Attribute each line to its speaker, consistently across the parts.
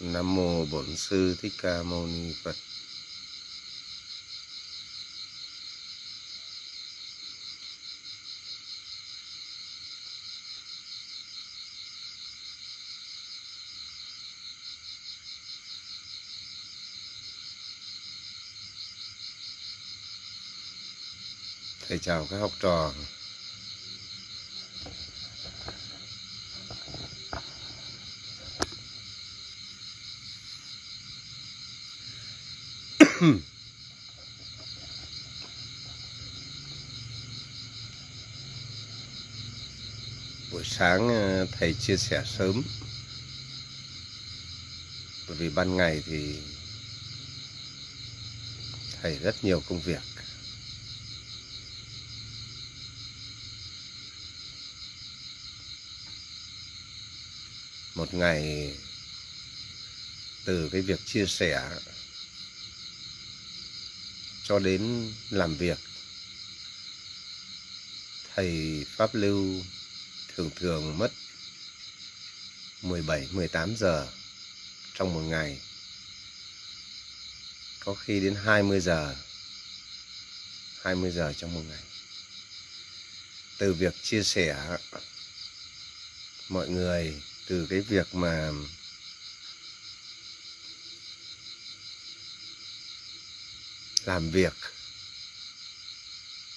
Speaker 1: Nam mô Bổn sư Thích Ca Mâu Ni Phật. Thầy chào các học trò. Buổi sáng ờ, thầy chia sẻ sớm. Bởi vì ban ngày thì thầy rất nhiều công việc. Một ngày, từ cái việc chia sẻ cho đến làm việc, thầy pháp lưu thường thường mất 17 18 giờ trong một ngày. Có khi đến 20 giờ 20 giờ trong một ngày. Từ việc chia sẻ, mọi người, từ cái việc mà làm việc,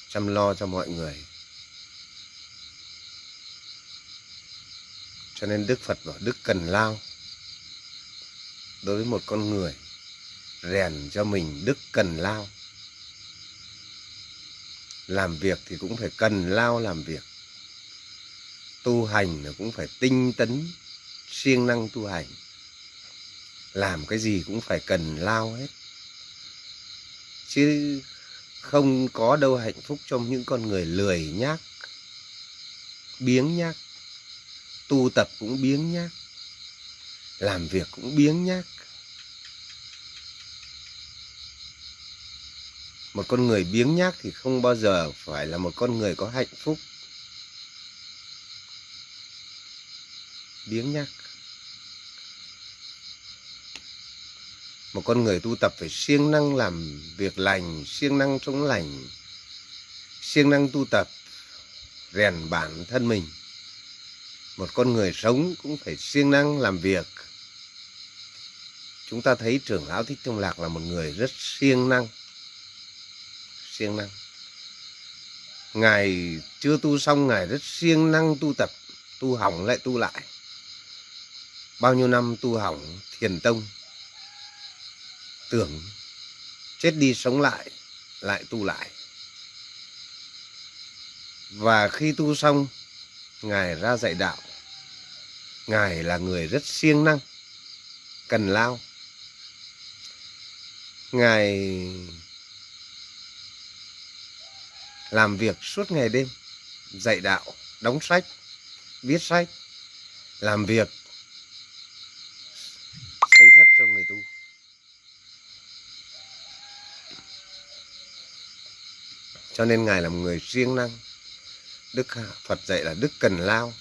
Speaker 1: chăm lo cho mọi người cho nên đức phật bảo đức cần lao đối với một con người rèn cho mình đức cần lao. Làm việc thì cũng phải cần lao làm việc. Tu hành là cũng phải tinh tấn, siêng năng tu hành. Làm cái gì cũng phải cần lao hết. Chứ không có đâu hạnh phúc trong những con người lười nhác, biếng nhác tu tập cũng biếng nhác, làm việc cũng biếng nhác. Một con người biếng nhác thì không bao giờ phải là một con người có hạnh phúc. Biếng nhác. Một con người tu tập phải siêng năng làm việc lành, siêng năng sống lành, siêng năng tu tập, rèn bản thân mình một con người sống cũng phải siêng năng làm việc. Chúng ta thấy trưởng lão thích thông lạc là một người rất siêng năng. Siêng năng. Ngài chưa tu xong, ngài rất siêng năng tu tập, tu hỏng lại tu lại. Bao nhiêu năm tu hỏng, thiền tông, tưởng, chết đi sống lại lại tu lại. Và khi tu xong, ngài ra dạy đạo ngài là người rất siêng năng, cần lao. Ngài làm việc suốt ngày đêm, dạy đạo, đóng sách, viết sách, làm việc, xây thất cho người tu. Cho nên ngài là một người siêng năng. Đức phật dạy là đức cần lao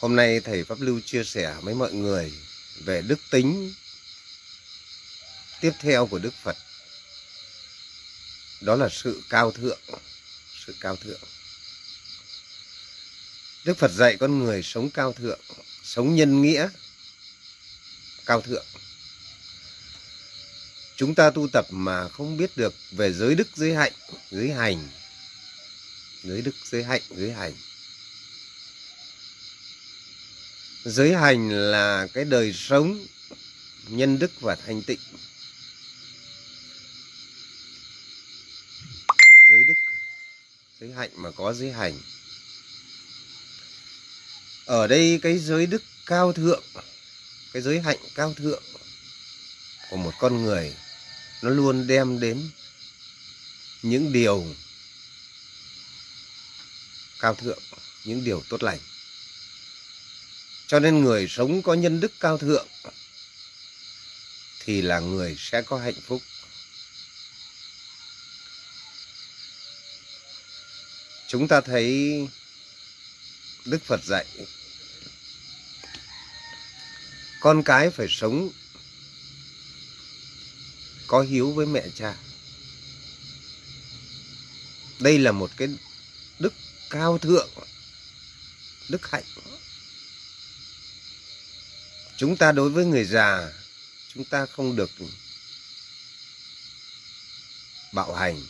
Speaker 1: hôm nay thầy pháp lưu chia sẻ với mọi người về đức tính tiếp theo của đức phật. Đó là sự cao thượng, sự cao thượng. Đức phật dạy con người sống cao thượng, sống nhân nghĩa, cao thượng. Chúng ta tu tập mà không biết được về giới đức, giới hạnh, giới hành. Giới đức, giới hạnh, giới hành. Giới hành là cái đời sống, nhân đức và thanh tịnh. Giới đức, giới hạnh mà có giới hành. Ở đây cái giới đức cao thượng, cái giới hạnh cao thượng của một con người, nó luôn đem đến những điều cao thượng, những điều tốt lành cho nên người sống có nhân đức cao thượng thì là người sẽ có hạnh phúc. Chúng ta thấy đức phật dạy, con cái phải sống có hiếu với mẹ cha. Đây là một cái đức cao thượng, đức hạnh chúng ta đối với người già, chúng ta không được bạo hành.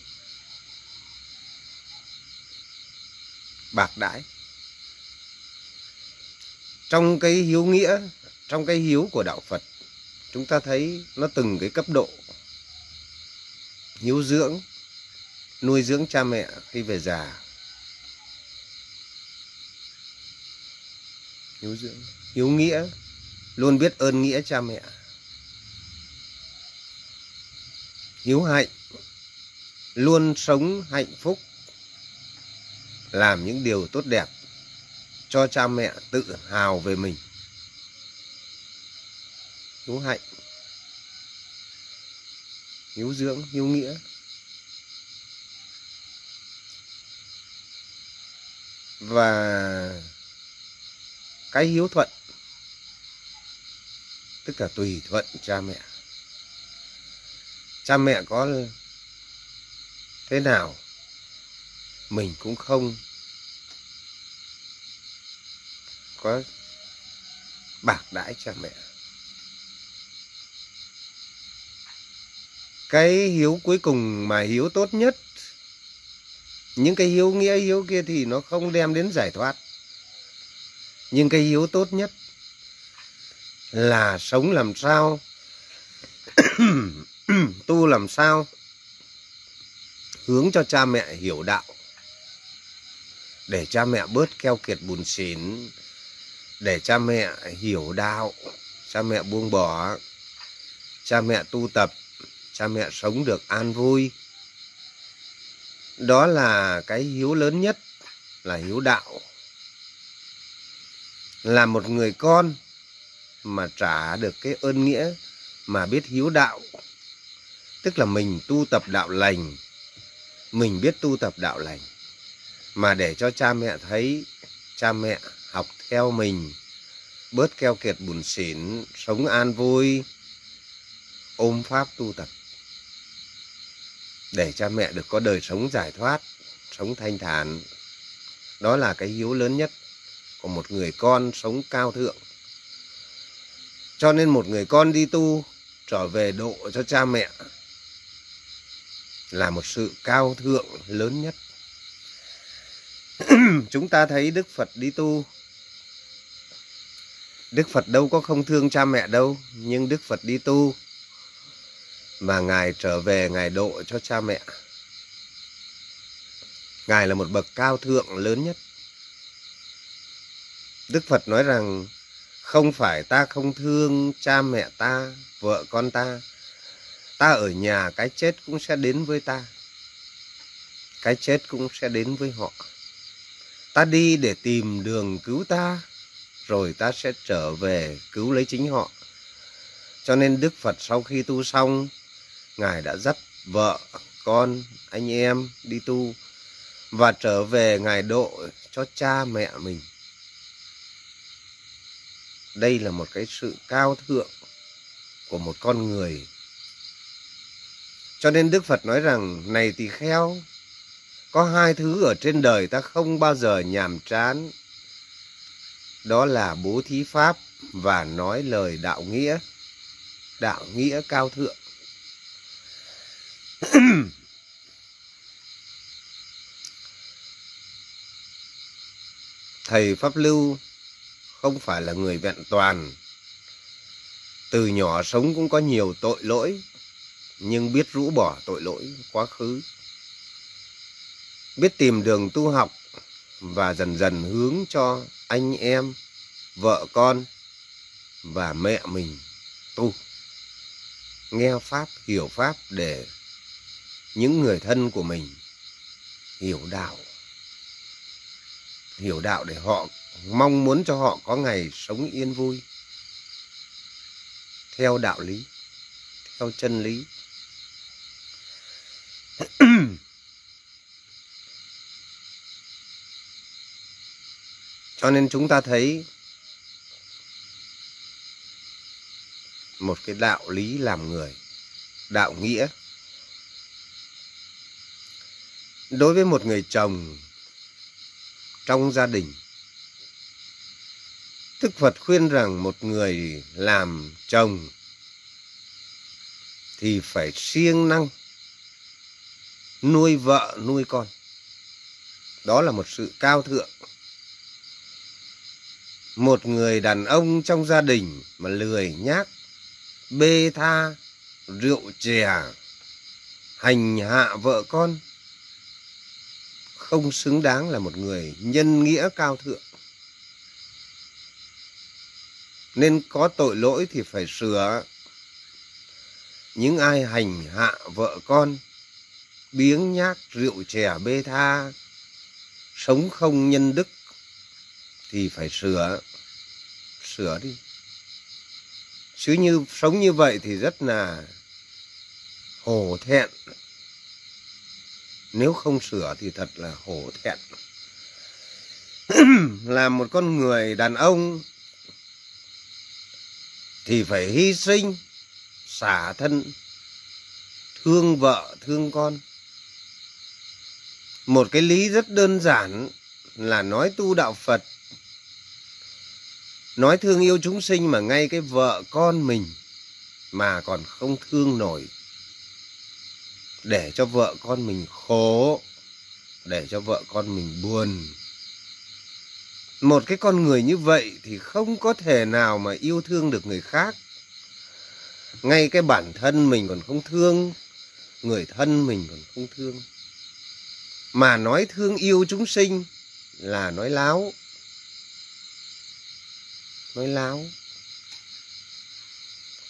Speaker 1: Bạc đãi. Trong cái hiếu nghĩa, trong cái hiếu của đạo phật, chúng ta thấy nó từng cái cấp độ hiếu dưỡng, nuôi dưỡng cha mẹ khi về già. Hiếu dưỡng, hiếu nghĩa luôn biết ơn nghĩa cha mẹ. Hiếu hạnh, luôn sống hạnh phúc, làm những điều tốt đẹp cho cha mẹ tự hào về mình. Hiếu hạnh, hiếu dưỡng, hiếu nghĩa. Và cái hiếu thuận tức là tùy thuận cha mẹ. Cha mẹ có thế nào, mình cũng không có bạc đãi cha mẹ. Cái hiếu cuối cùng mà hiếu tốt nhất, những cái hiếu nghĩa, hiếu kia thì nó không đem đến giải thoát. Nhưng cái hiếu tốt nhất là sống làm sao? Tu làm sao? Hướng cho cha mẹ hiểu đạo. Để cha mẹ bớt keo kiệt bùn xỉn. Để cha mẹ hiểu đạo. Cha mẹ buông bỏ. Cha mẹ tu tập. Cha mẹ sống được an vui. Đó là cái hiếu lớn nhất, là hiếu đạo. Là một người con mà trả được cái ơn nghĩa mà biết hiếu đạo. Tức là mình tu tập đạo lành, mình biết tu tập đạo lành. Mà để cho cha mẹ thấy, cha mẹ học theo mình, bớt keo kiệt buồn xỉn, sống an vui, ôm pháp tu tập. Để cha mẹ được có đời sống giải thoát, sống thanh thản. Đó là cái hiếu lớn nhất của một người con sống cao thượng cho nên một người con đi tu, trở về độ cho cha mẹ, là một sự cao thượng lớn nhất. Chúng ta thấy đức phật đi tu. Đức phật đâu có không thương cha mẹ đâu, nhưng đức phật đi tu. Mà ngài trở về, ngài độ cho cha mẹ. Ngài là một bậc cao thượng lớn nhất. Đức phật nói rằng không phải ta không thương cha mẹ ta, vợ con ta. Ta ở nhà, cái chết cũng sẽ đến với ta. Cái chết cũng sẽ đến với họ. Ta đi để tìm đường cứu ta, rồi ta sẽ trở về cứu lấy chính họ. Cho nên đức phật sau khi tu xong, ngài đã dắt vợ, con, anh em đi tu và trở về ngài độ cho cha mẹ mình đây là một cái sự cao thượng của một con người. Cho nên đức phật nói rằng, này tỳ kheo, có hai thứ ở trên đời ta không bao giờ nhàm chán. Đó là bố thí pháp và nói lời đạo nghĩa đạo nghĩa cao thượng. Thầy pháp lưu không phải là người vẹn toàn. Từ nhỏ sống cũng có nhiều tội lỗi, nhưng biết rũ bỏ tội lỗi quá khứ. Biết tìm đường tu học và dần dần hướng cho anh em, vợ con và mẹ mình tu. Nghe pháp, hiểu pháp để những người thân của mình hiểu đạo. Hiểu đạo để họ mong muốn cho họ có ngày sống yên vui, theo đạo lý, theo chân lý. Cho nên chúng ta thấy một cái đạo lý làm người, đạo nghĩa. Đối với một người chồng trong gia đình Đức Phật khuyên rằng một người làm chồng thì phải siêng năng nuôi vợ nuôi con. Đó là một sự cao thượng. Một người đàn ông trong gia đình mà lười nhác, bê tha, rượu chè, hành hạ vợ con không xứng đáng là một người nhân nghĩa cao thượng. Nên có tội lỗi thì phải sửa. Những ai hành hạ vợ con, biếng nhác rượu chè bê tha, sống không nhân đức thì phải sửa. Sửa đi. Chứ như sống như vậy thì rất là hổ thẹn nếu không sửa thì thật là hổ thẹn. là một con người đàn ông thì phải hy sinh, xả thân, thương vợ, thương con. Một cái lý rất đơn giản là nói tu đạo Phật. Nói thương yêu chúng sinh mà ngay cái vợ con mình mà còn không thương nổi để cho vợ con mình khổ để cho vợ con mình buồn một cái con người như vậy thì không có thể nào mà yêu thương được người khác. Ngay cái bản thân mình còn không thương, người thân mình còn không thương. Mà nói thương yêu chúng sinh là nói láo. Nói láo.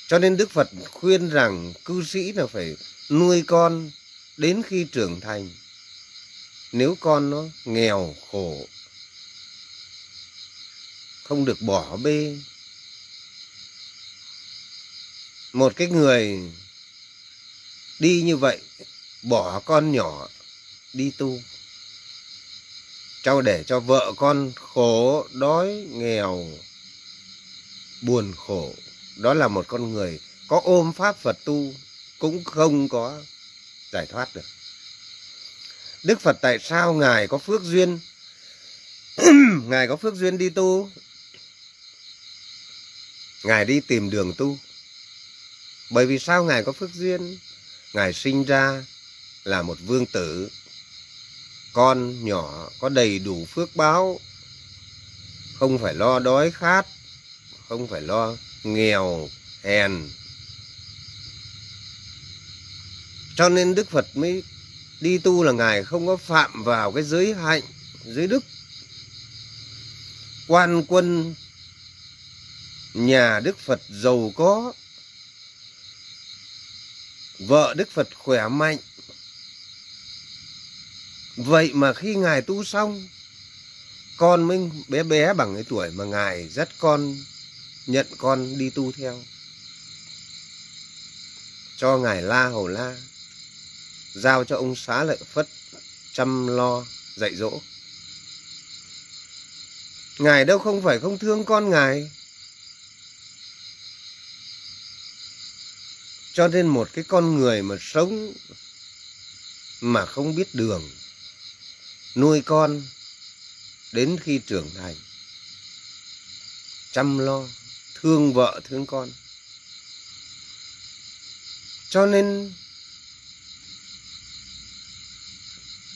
Speaker 1: Cho nên đức phật khuyên rằng cư sĩ là phải nuôi con đến khi trưởng thành. Nếu con nó nghèo khổ không được bỏ bê một cái người đi như vậy, bỏ con nhỏ đi tu cho để cho vợ con khổ, đói, nghèo, buồn khổ đó là một con người có ôm pháp phật tu, cũng không có giải thoát được. Đức Phật tại sao Ngài có phước duyên? Ngài có phước duyên đi tu. Ngài đi tìm đường tu. Bởi vì sao Ngài có phước duyên? Ngài sinh ra là một vương tử. Con nhỏ có đầy đủ phước báo. Không phải lo đói khát. Không phải lo nghèo, hèn, Cho nên Đức Phật mới đi tu là Ngài không có phạm vào cái giới hạnh, giới đức. Quan quân nhà Đức Phật giàu có, vợ Đức Phật khỏe mạnh. Vậy mà khi Ngài tu xong, con mới bé bé bằng cái tuổi mà Ngài dắt con, nhận con đi tu theo. Cho Ngài La Hầu La giao cho ông xá lợi phất chăm lo dạy dỗ ngài đâu không phải không thương con ngài cho nên một cái con người mà sống mà không biết đường, nuôi con đến khi trưởng thành, chăm lo, thương vợ, thương con cho nên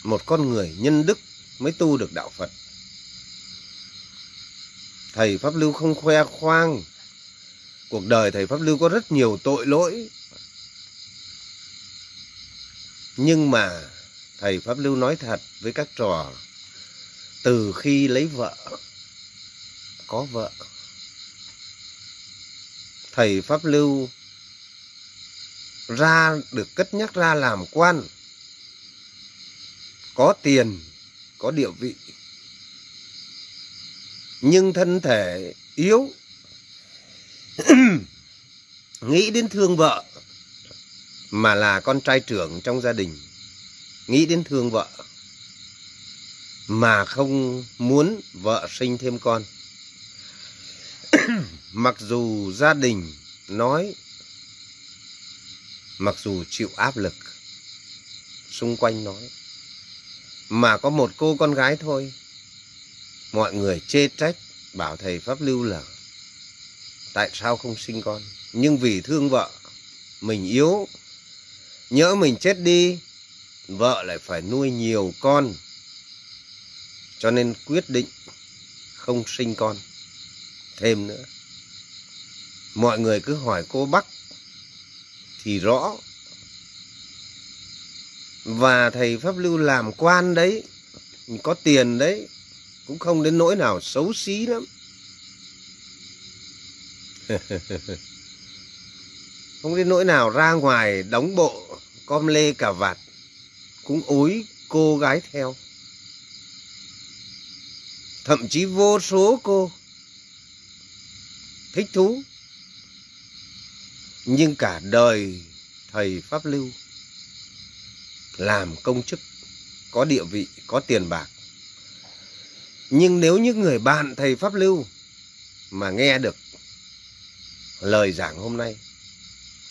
Speaker 1: một con người nhân đức mới tu được đạo Phật. Thầy Pháp Lưu không khoe khoang. Cuộc đời thầy Pháp Lưu có rất nhiều tội lỗi. Nhưng mà thầy Pháp Lưu nói thật với các trò từ khi lấy vợ có vợ thầy Pháp Lưu ra được cất nhắc ra làm quan có tiền, có địa vị. Nhưng thân thể yếu, nghĩ đến thương vợ, mà là con trai trưởng trong gia đình, nghĩ đến thương vợ, mà không muốn vợ sinh thêm con. Mặc dù gia đình nói mặc dù chịu áp lực xung quanh nói mà có một cô con gái thôi. Mọi người chê trách bảo thầy pháp lưu là tại sao không sinh con? Nhưng vì thương vợ mình yếu nhỡ mình chết đi, vợ lại phải nuôi nhiều con. Cho nên quyết định không sinh con. Thêm nữa, mọi người cứ hỏi cô bắc thì rõ. Và thầy pháp lưu làm quan đấy, có tiền đấy, cũng không đến nỗi nào xấu xí lắm. không đến nỗi nào ra ngoài đóng bộ com lê cà vạt, cũng ối cô gái theo. Thậm chí vô số cô thích thú. Nhưng cả đời thầy pháp lưu làm công chức, có địa vị, có tiền bạc. Nhưng nếu những người bạn thầy pháp lưu mà nghe được lời giảng hôm nay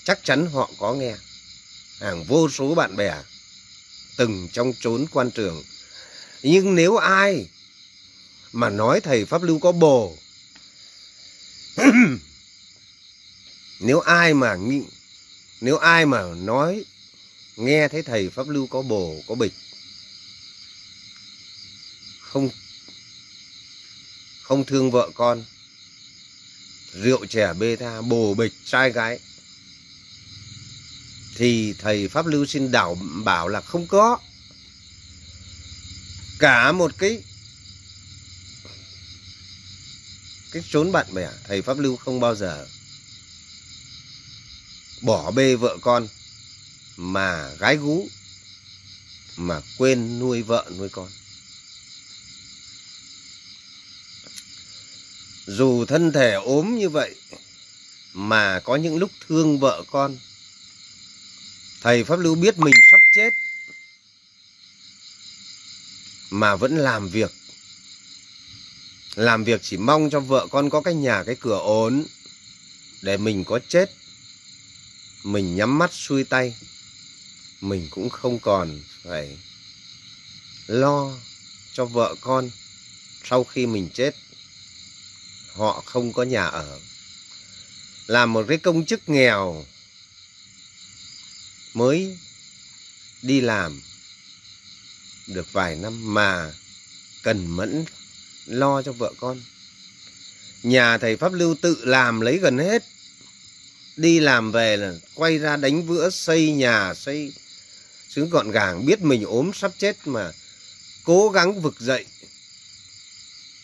Speaker 1: chắc chắn họ có nghe. Hàng vô số bạn bè từng trong chốn quan trường. Nhưng nếu ai mà nói thầy pháp lưu có bồ, nếu ai mà nghĩ, nếu ai mà nói, nghe thấy thầy pháp lưu có bồ, có bịch, không không thương vợ con, rượu chè bê tha, bồ bịch, trai gái thì thầy pháp lưu xin đảo bảo là không có. Cả một cái cái trốn bạn bè thầy pháp lưu không bao giờ bỏ bê vợ con mà gái gú, mà quên nuôi vợ, nuôi con. Dù thân thể ốm như vậy mà có những lúc thương vợ con thầy pháp lưu biết mình sắp chết, mà vẫn làm việc. Làm việc chỉ mong cho vợ con có cái nhà, cái cửa ổn, để mình có chết. Mình nhắm mắt xuôi tay, mình cũng không còn phải lo cho vợ con sau khi mình chết. Họ không có nhà ở. Làm một cái công chức nghèo mới đi làm được vài năm mà cần mẫn lo cho vợ con. Nhà thầy pháp lưu tự làm lấy gần hết. Đi làm về là quay ra đánh vữa, xây nhà, xây xứ gọn gàng, biết mình ốm sắp chết mà cố gắng vực dậy,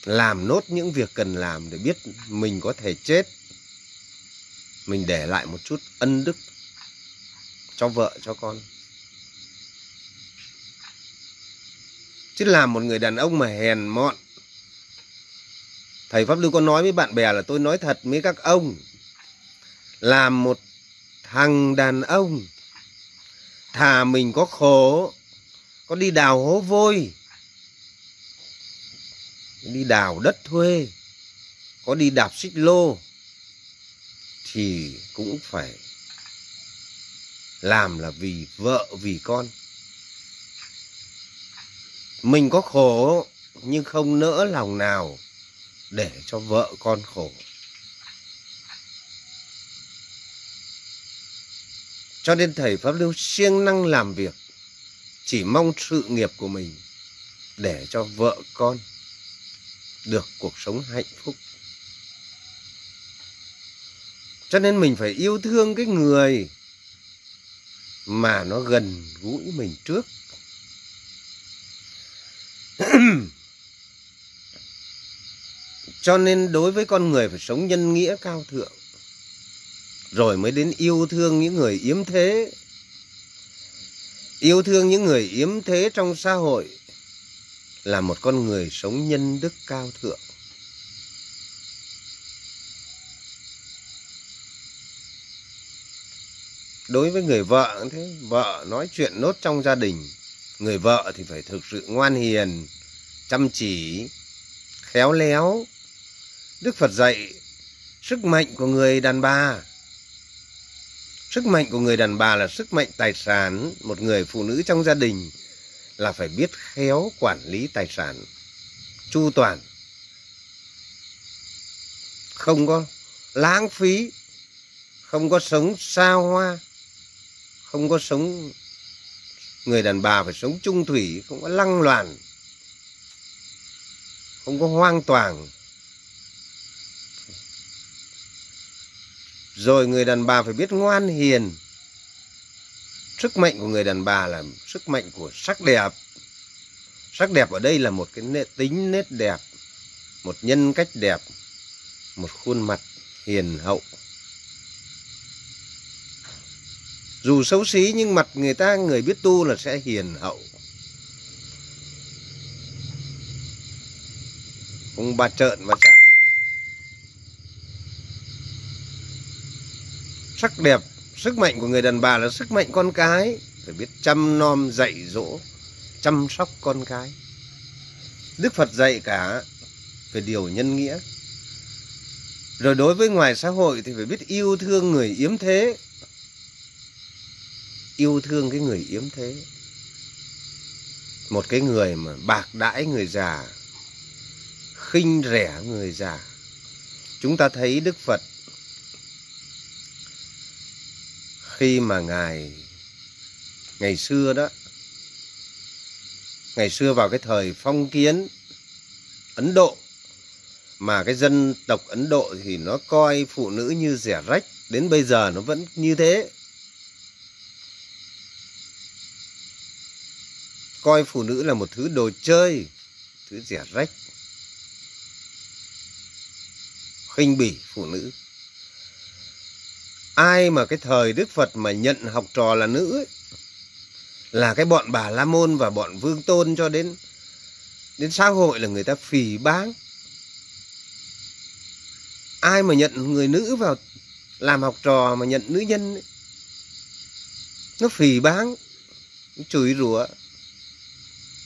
Speaker 1: làm nốt những việc cần làm để biết mình có thể chết. Mình để lại một chút ân đức cho vợ, cho con. Chứ làm một người đàn ông mà hèn mọn. Thầy pháp lưu có nói với bạn bè là tôi nói thật với các ông. Làm một thằng đàn ông, thà mình có khổ, có đi đào hố vôi, đi đào đất thuê, có đi đạp xích lô, thì cũng phải làm là vì vợ, vì con. Mình có khổ, nhưng không nỡ lòng nào để cho vợ con khổ. Cho nên thầy pháp lưu siêng năng làm việc, chỉ mong sự nghiệp của mình để cho vợ con được cuộc sống hạnh phúc. Cho nên mình phải yêu thương cái người mà nó gần gũi mình trước. Cho nên đối với con người phải sống nhân nghĩa cao thượng, rồi mới đến yêu thương những người yếm thế. Yêu thương những người yếm thế trong xã hội là một con người sống nhân đức cao thượng. Đối với người vợ, thế vợ nói chuyện nốt trong gia đình, người vợ thì phải thực sự ngoan hiền, chăm chỉ, khéo léo. Đức phật dạy, sức mạnh của người đàn bà. Sức mạnh của người đàn bà là sức mạnh tài sản. Một người phụ nữ trong gia đình là phải biết khéo quản lý tài sản, chu toàn. Không có lãng phí, không có sống xa hoa không có sống, người đàn bà phải sống trung thủy, không có lăng loàn không có hoang toàn rồi người đàn bà phải biết ngoan hiền. Sức mạnh của người đàn bà là sức mạnh của sắc đẹp. Sắc đẹp ở đây là một cái nét tính nét đẹp, một nhân cách đẹp, một khuôn mặt hiền hậu. Dù xấu xí nhưng mặt người ta, người biết tu là sẽ hiền hậu. Không bà trợn mà chạm. Sắc đẹp, sức mạnh của người đàn bà là sức mạnh con cái. Phải biết chăm nom dạy dỗ, chăm sóc con cái. Đức phật dạy cả về điều nhân nghĩa. Rồi đối với ngoài xã hội thì phải biết yêu thương người yếm thế yêu thương cái người yếm thế. Một cái người mà bạc đãi người già, khinh rẻ người già. Chúng ta thấy đức phật, khi mà ngài, ngày xưa đó, ngày xưa vào cái thời phong kiến ấn độ, mà cái dân tộc ấn độ thì nó coi phụ nữ như rẻ rách, đến bây giờ nó vẫn như thế. Coi phụ nữ là một thứ đồ chơi thứ rẻ rách. Khinh bỉ phụ nữ. Ai mà cái thời đức phật mà nhận học trò là nữ ấy, là cái bọn bà la môn và bọn vương tôn cho đến đến xã hội là người ta phì báng. Ai mà nhận người nữ vào làm học trò mà nhận nữ nhân ấy, nó phì báng nó chửi rủa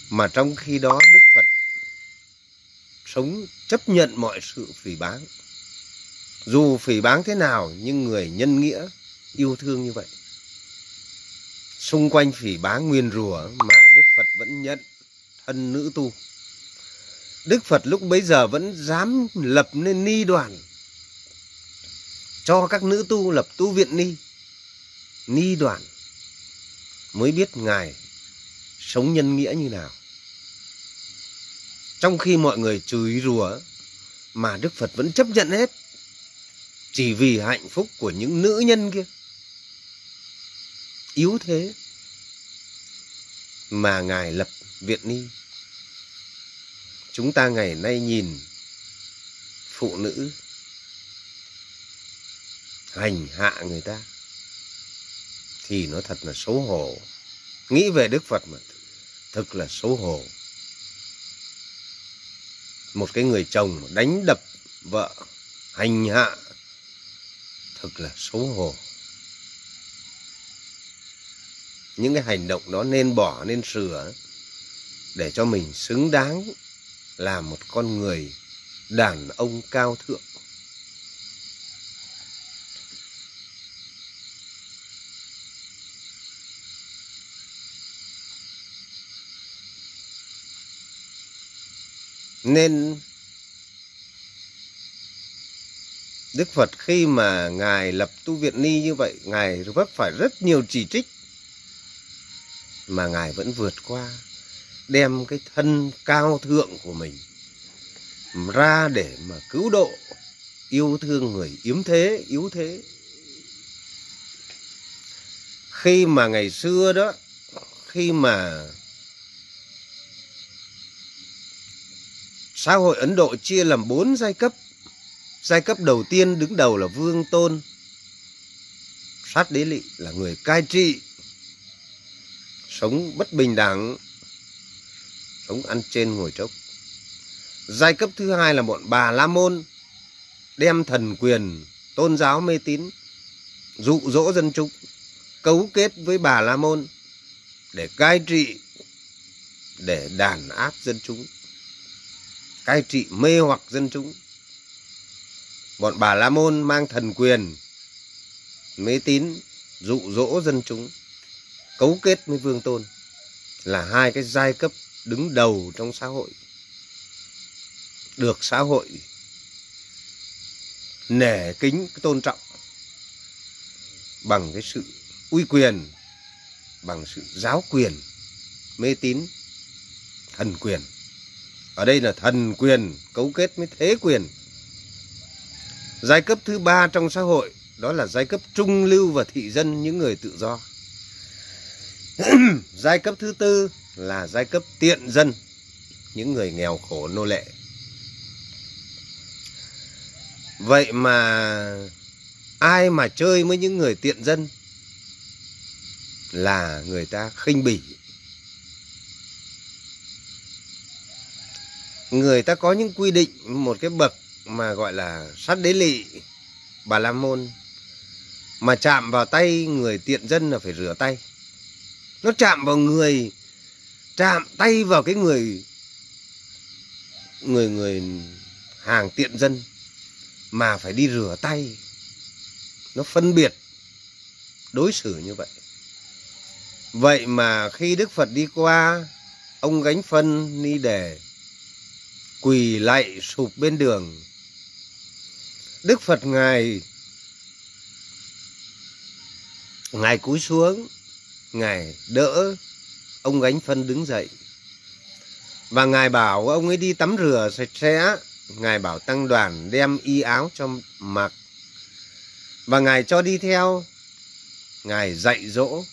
Speaker 1: mà trong khi đó đức phật sống chấp nhận mọi sự phỉ báng. Dù phỉ báng thế nào, nhưng người nhân nghĩa yêu thương như vậy. Xung quanh phỉ báng nguyên rủa mà đức phật vẫn nhận thân nữ tu. Đức phật lúc bấy giờ vẫn dám lập nên ni đoàn cho các nữ tu lập tu viện ni. Ni đoàn mới biết ngài sống nhân nghĩa như nào trong khi mọi người chửi rủa, mà đức phật vẫn chấp nhận hết, chỉ vì hạnh phúc của những nữ nhân kia. Yếu thế mà ngài lập viện ni. Chúng ta ngày nay nhìn phụ nữ hành hạ người ta, thì nó thật là xấu hổ. Nghĩ về đức phật mà, thực là xấu hổ một cái người chồng đánh đập vợ hành hạ. Thực là xấu hổ. Những cái hành động đó nên bỏ, nên sửa để cho mình xứng đáng là một con người đàn ông cao thượng. Nên Đức Phật khi mà Ngài lập tu viện ni như vậy, Ngài vấp phải rất nhiều chỉ trích. Mà Ngài vẫn vượt qua, đem cái thân cao thượng của mình ra để mà cứu độ, yêu thương người yếm thế, yếu thế. Khi mà ngày xưa đó, khi mà xã hội Ấn Độ chia làm bốn giai cấp Giai cấp đầu tiên đứng đầu là vương tôn. Sát đế lị là người cai trị. Sống bất bình đẳng. Sống ăn trên ngồi trốc. Giai cấp thứ hai là bọn bà La Môn. Đem thần quyền, tôn giáo mê tín. Dụ dỗ dân chúng. Cấu kết với bà La Môn. Để cai trị. Để đàn áp dân chúng. Cai trị mê hoặc dân chúng. Bọn bà la môn mang thần quyền, mê tín, dụ dỗ dân chúng, cấu kết với vương tôn là hai cái giai cấp đứng đầu trong xã hội. Được xã hội nể kính tôn trọng bằng cái sự uy quyền, bằng sự giáo quyền, mê tín, thần quyền ở đây là thần quyền, cấu kết với thế quyền. Giai cấp thứ ba trong xã hội, đó là giai cấp trung lưu và thị dân, những người tự do. Giai cấp thứ tư là giai cấp tiện dân, những người nghèo khổ nô lệ. Vậy mà ai mà chơi với những người tiện dân? Là người ta khinh bỉ. Người ta có những quy định, một cái bậc mà gọi là sát đế lị bà la môn, mà chạm vào tay người tiện dân là phải rửa tay. Nó chạm vào người, chạm tay vào cái người người người hàng tiện dân mà phải đi rửa tay. Nó phân biệt, đối xử như vậy. Vậy mà khi đức phật đi qua, ông gánh phân, ni đề quỳ lạy sụp bên đường. Đức phật ngài ngài cúi xuống, ngài đỡ ông gánh phân đứng dậy. Và ngài bảo ông ấy đi tắm rửa sạch sẽ. Ngài bảo tăng đoàn đem y áo cho mặc. Và ngài cho đi theo. Ngài dạy dỗ.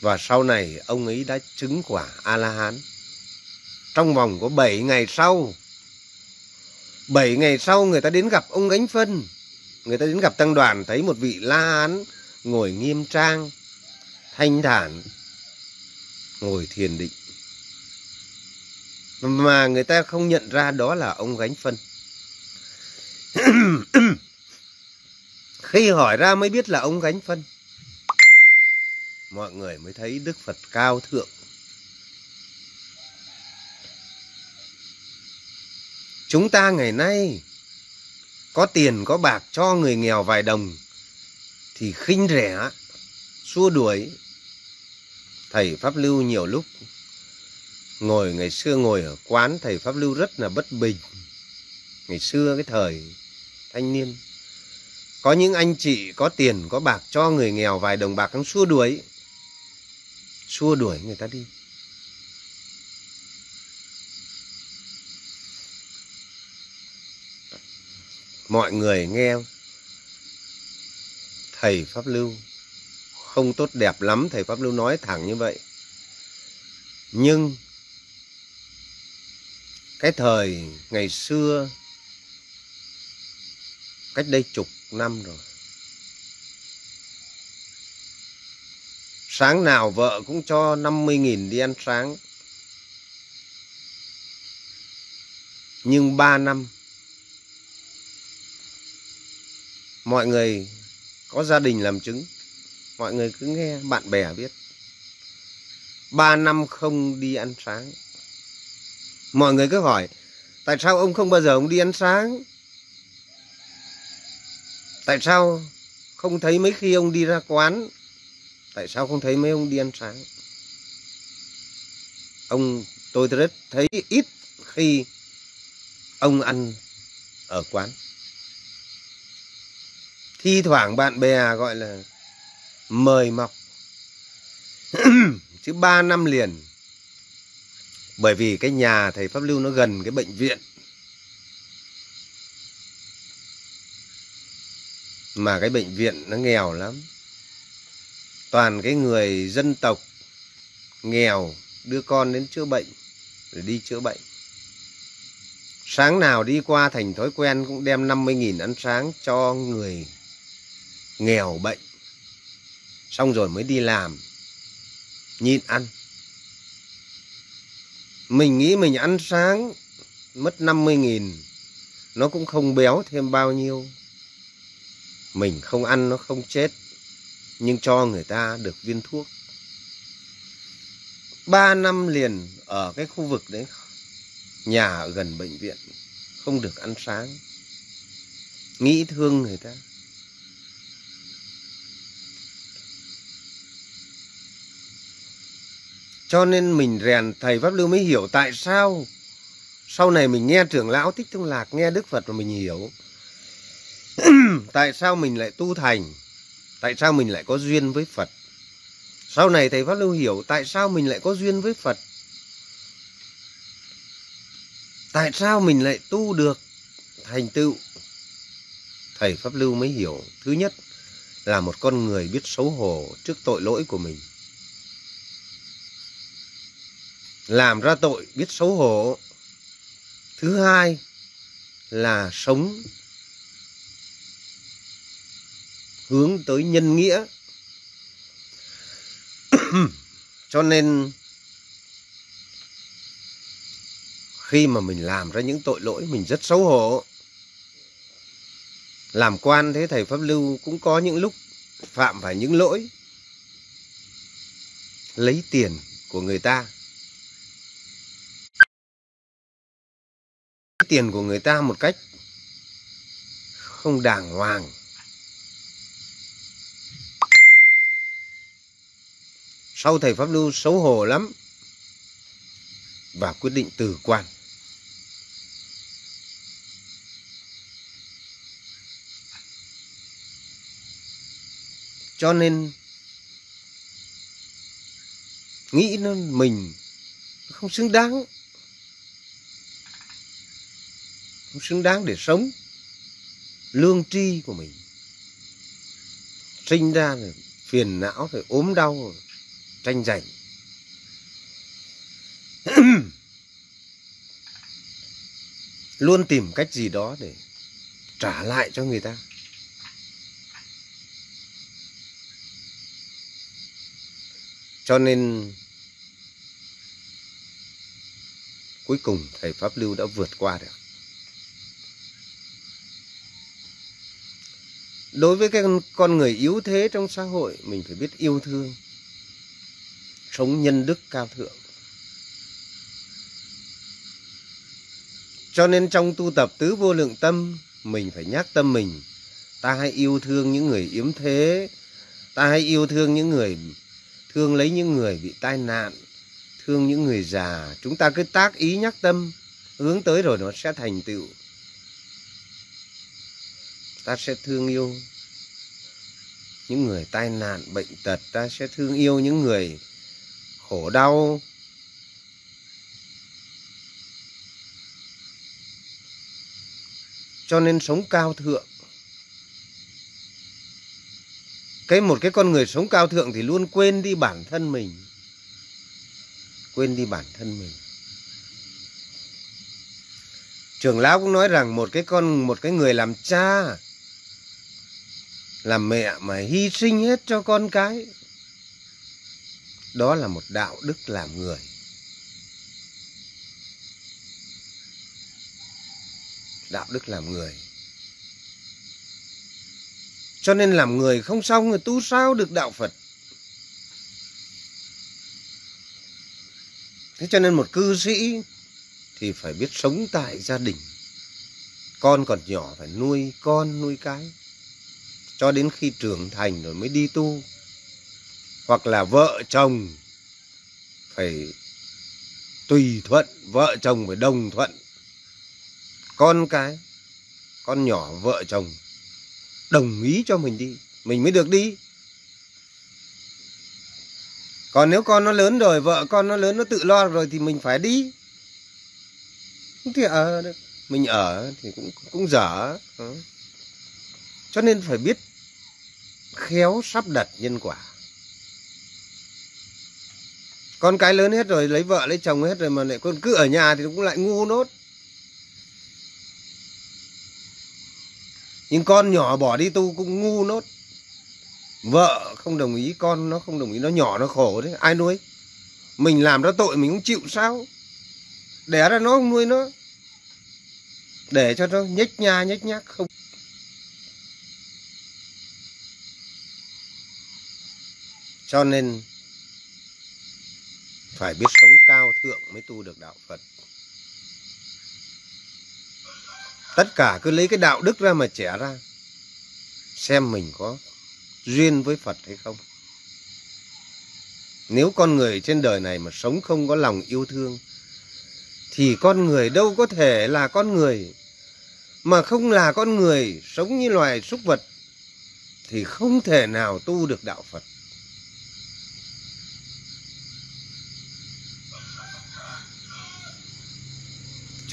Speaker 1: Và sau này ông ấy đã chứng quả a la hán trong vòng có 7 ngày sau. 7 ngày sau người ta đến gặp ông gánh phân. Người ta đến gặp tăng đoàn, thấy một vị la hán ngồi nghiêm trang, thanh thản, ngồi thiền định. Mà người ta không nhận ra đó là ông gánh phân. Khi hỏi ra mới biết là ông gánh phân. Mọi người mới thấy đức phật cao thượng. Chúng ta ngày nay có tiền, có bạc cho người nghèo vài đồng thì khinh rẻ, xua đuổi. Thầy pháp lưu nhiều lúc ngồi, ngày xưa ngồi ở quán thầy pháp lưu rất là bất bình. Ngày xưa cái thời thanh niên, có những anh chị có tiền, có bạc cho người nghèo vài đồng bạc không xua đuổi. Xua đuổi người ta đi. Mọi người nghe thầy pháp lưu. Không tốt đẹp lắm, thầy pháp lưu nói thẳng như vậy. Nhưng cái thời ngày xưa, cách đây chục năm rồi, sáng nào vợ cũng cho 50.000 đi ăn sáng. Nhưng ba năm mọi người có gia đình làm chứng, mọi người cứ nghe bạn bè biết ba năm không đi ăn sáng. Mọi người cứ hỏi, tại sao ông không bao giờ ông đi ăn sáng? Tại sao không thấy mấy khi ông đi ra quán? Tại sao không thấy mấy ông đi ăn sáng? Ông, tôi rất thấy ít khi ông ăn ở quán thi thoảng bạn bè gọi là mời mọc. Chứ ba năm liền, bởi vì cái nhà thầy pháp lưu nó gần cái bệnh viện. Mà cái bệnh viện nó nghèo lắm. Toàn cái người dân tộc nghèo, đưa con đến chữa bệnh, rồi đi chữa bệnh. Sáng nào đi qua thành thói quen cũng đem 50.000 ăn sáng cho người nghèo bệnh. Xong rồi mới đi làm, nhịn ăn. Mình nghĩ mình ăn sáng, mất 50 nghìn, nó cũng không béo thêm bao nhiêu. Mình không ăn nó không chết, nhưng cho người ta được viên thuốc. Ba năm liền ở cái khu vực đấy, nhà gần bệnh viện, không được ăn sáng. Nghĩ thương người ta. Cho nên mình rèn thầy pháp lưu mới hiểu tại sao sau này mình nghe trưởng lão thích thông lạc, nghe đức phật mà mình hiểu. Tại sao mình lại tu thành? Tại sao mình lại có duyên với phật? Sau này thầy pháp lưu hiểu tại sao mình lại có duyên với phật. Tại sao mình lại tu được thành tựu? Thầy pháp lưu mới hiểu. Thứ nhất là một con người biết xấu hổ trước tội lỗi của mình. Làm ra tội biết xấu hổ. Thứ hai là sống hướng tới nhân nghĩa. Cho nên khi mà mình làm ra những tội lỗi mình rất xấu hổ, làm quan thế thầy pháp lưu cũng có những lúc phạm phải những lỗi lấy tiền của người ta. Tiền của người ta một cách không đàng hoàng. Sau thầy pháp lưu xấu hổ lắm và quyết định từ quan. Cho nên nghĩ nó mình không xứng đáng. Không xứng đáng để sống. Lương tri của mình. Sinh ra rồi phiền não rồi ốm đau rồi tranh giành. Luôn tìm cách gì đó để trả lại cho người ta. Cho nên, cuối cùng thầy pháp lưu đã vượt qua được. Đối với cái con người yếu thế trong xã hội, mình phải biết yêu thương, sống nhân đức cao thượng. Cho nên trong tu tập tứ vô lượng tâm, mình phải nhắc tâm mình, ta hãy yêu thương những người yếu thế, ta hãy yêu thương những người, thương lấy những người bị tai nạn, thương những người già. Chúng ta cứ tác ý nhắc tâm, hướng tới rồi nó sẽ thành tựu ta sẽ thương yêu. Những người tai nạn, bệnh tật, ta sẽ thương yêu những người khổ đau. Cho nên sống cao thượng. Cái một cái con người sống cao thượng thì luôn quên đi bản thân mình. Quên đi bản thân mình. Trưởng lão cũng nói rằng một cái con, một cái người làm cha là mẹ mà hy sinh hết cho con cái. Đó là một đạo đức làm người. Đạo đức làm người. Cho nên làm người không xong người tu sao được đạo phật? Thế cho nên một cư sĩ thì phải biết sống tại gia đình. Con còn nhỏ phải nuôi con, nuôi cái cho đến khi trưởng thành rồi mới đi tu. Hoặc là vợ chồng phải tùy thuận, vợ chồng phải đồng thuận. Con cái, con nhỏ, vợ chồng đồng ý cho mình đi, mình mới được đi. Còn nếu con nó lớn rồi, vợ con nó lớn, nó tự lo rồi thì mình phải đi. Thì ở mình ở thì cũng cũng dở. Ờ. Cho nên phải biết khéo sắp đặt nhân quả. Con cái lớn hết rồi, lấy vợ, lấy chồng hết rồi mà lại con cứ ở nhà thì cũng lại ngu nốt. Nhưng con nhỏ bỏ đi tu cũng ngu nốt. Vợ không đồng ý, con nó không đồng ý, nó nhỏ, nó khổ đấy. Ai nuôi? Mình làm ra tội mình cũng chịu sao? Đẻ ra nó không nuôi nó. Để cho nó nhếch nha, nhếch nhác, không cho nên phải biết sống cao thượng mới tu được đạo phật. Tất cả cứ lấy cái đạo đức ra mà trẻ ra, xem mình có duyên với phật hay không. Nếu con người trên đời này mà sống không có lòng yêu thương, thì con người đâu có thể là con người. Mà không là con người, sống như loài súc vật, thì không thể nào tu được đạo Phật.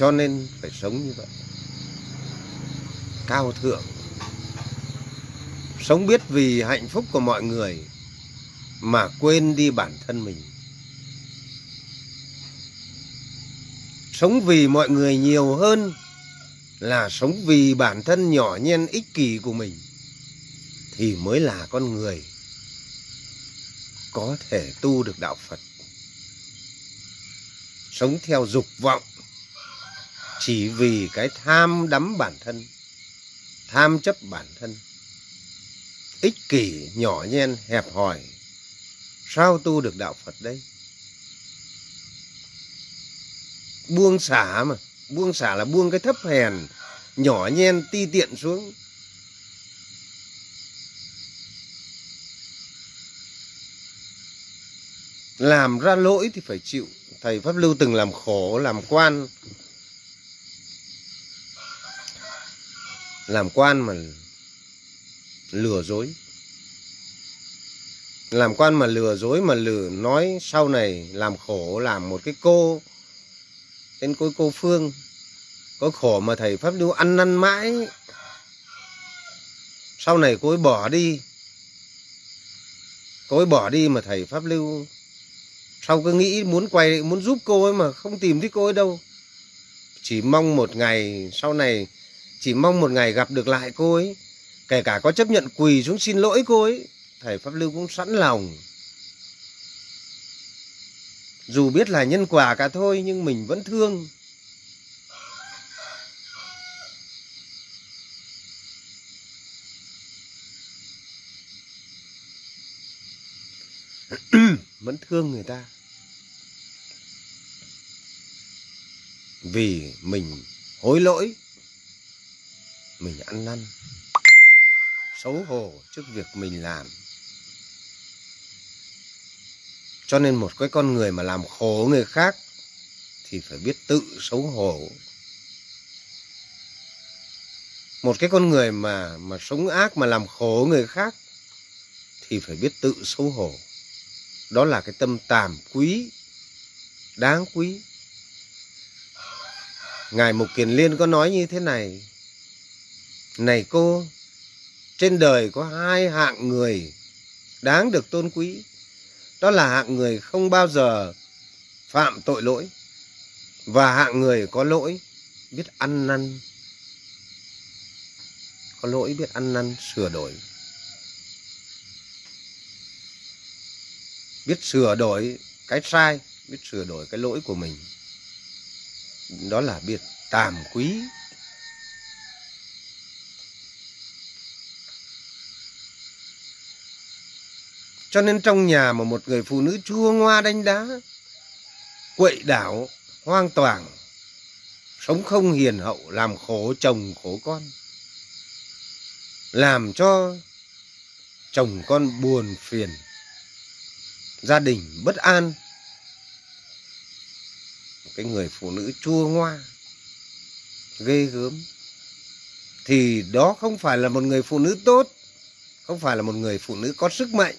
Speaker 1: Cho nên phải sống như vậy. Cao thượng. Sống biết vì hạnh phúc của mọi người mà quên đi bản thân mình. Sống vì mọi người nhiều hơn là sống vì bản thân nhỏ nhen ích kỷ của mình thì mới là con người có thể tu được đạo Phật. Sống theo dục vọng chỉ vì cái tham đắm bản thân, tham chấp bản thân, ích kỷ, nhỏ nhen, hẹp hòi, sao tu được đạo Phật đây? Buông xả mà, buông xả là buông cái thấp hèn, nhỏ nhen, ti tiện xuống, làm ra lỗi thì phải chịu. Thầy pháp lưu từng làm khổ làm quan làm quan mà lừa dối. Làm quan mà lừa dối mà lừa nói sau này làm khổ làm một cái cô, tên cô cô phương. Có khổ mà thầy pháp lưu ăn năn mãi. Sau này cô ấy bỏ đi. Cô ấy bỏ đi mà thầy pháp lưu sau cứ nghĩ muốn quay, muốn giúp cô ấy mà không tìm thấy cô ấy đâu. Chỉ mong một ngày sau này chỉ mong một ngày gặp được lại cô ấy. Kể cả có chấp nhận quỳ xuống xin lỗi cô ấy, thầy pháp lưu cũng sẵn lòng. Dù biết là nhân quả cả thôi, nhưng mình vẫn thương. Vẫn thương người ta. Vì mình hối lỗi mình ăn năn, xấu hổ trước việc mình làm. Cho nên một cái con người mà làm khổ người khác thì phải biết tự xấu hổ. Một cái con người mà mà sống ác mà làm khổ người khác thì phải biết tự xấu hổ. Đó là cái tâm tàm quý, đáng quý. Ngài mục kiền liên có nói như thế này này cô, trên đời có hai hạng người đáng được tôn quý. Đó là hạng người không bao giờ phạm tội lỗi và hạng người có lỗi biết ăn năn, có lỗi biết ăn năn sửa đổi. Biết sửa đổi cái sai, biết sửa đổi cái lỗi của mình. Đó là biết tàm quý. Cho nên trong nhà mà một người phụ nữ chua ngoa đánh đá, quậy đảo, hoang toảng, sống không hiền hậu, làm khổ chồng khổ con, làm cho chồng con buồn phiền, gia đình bất an cái người phụ nữ chua ngoa, ghê gớm, thì đó không phải là một người phụ nữ tốt, không phải là một người phụ nữ có sức mạnh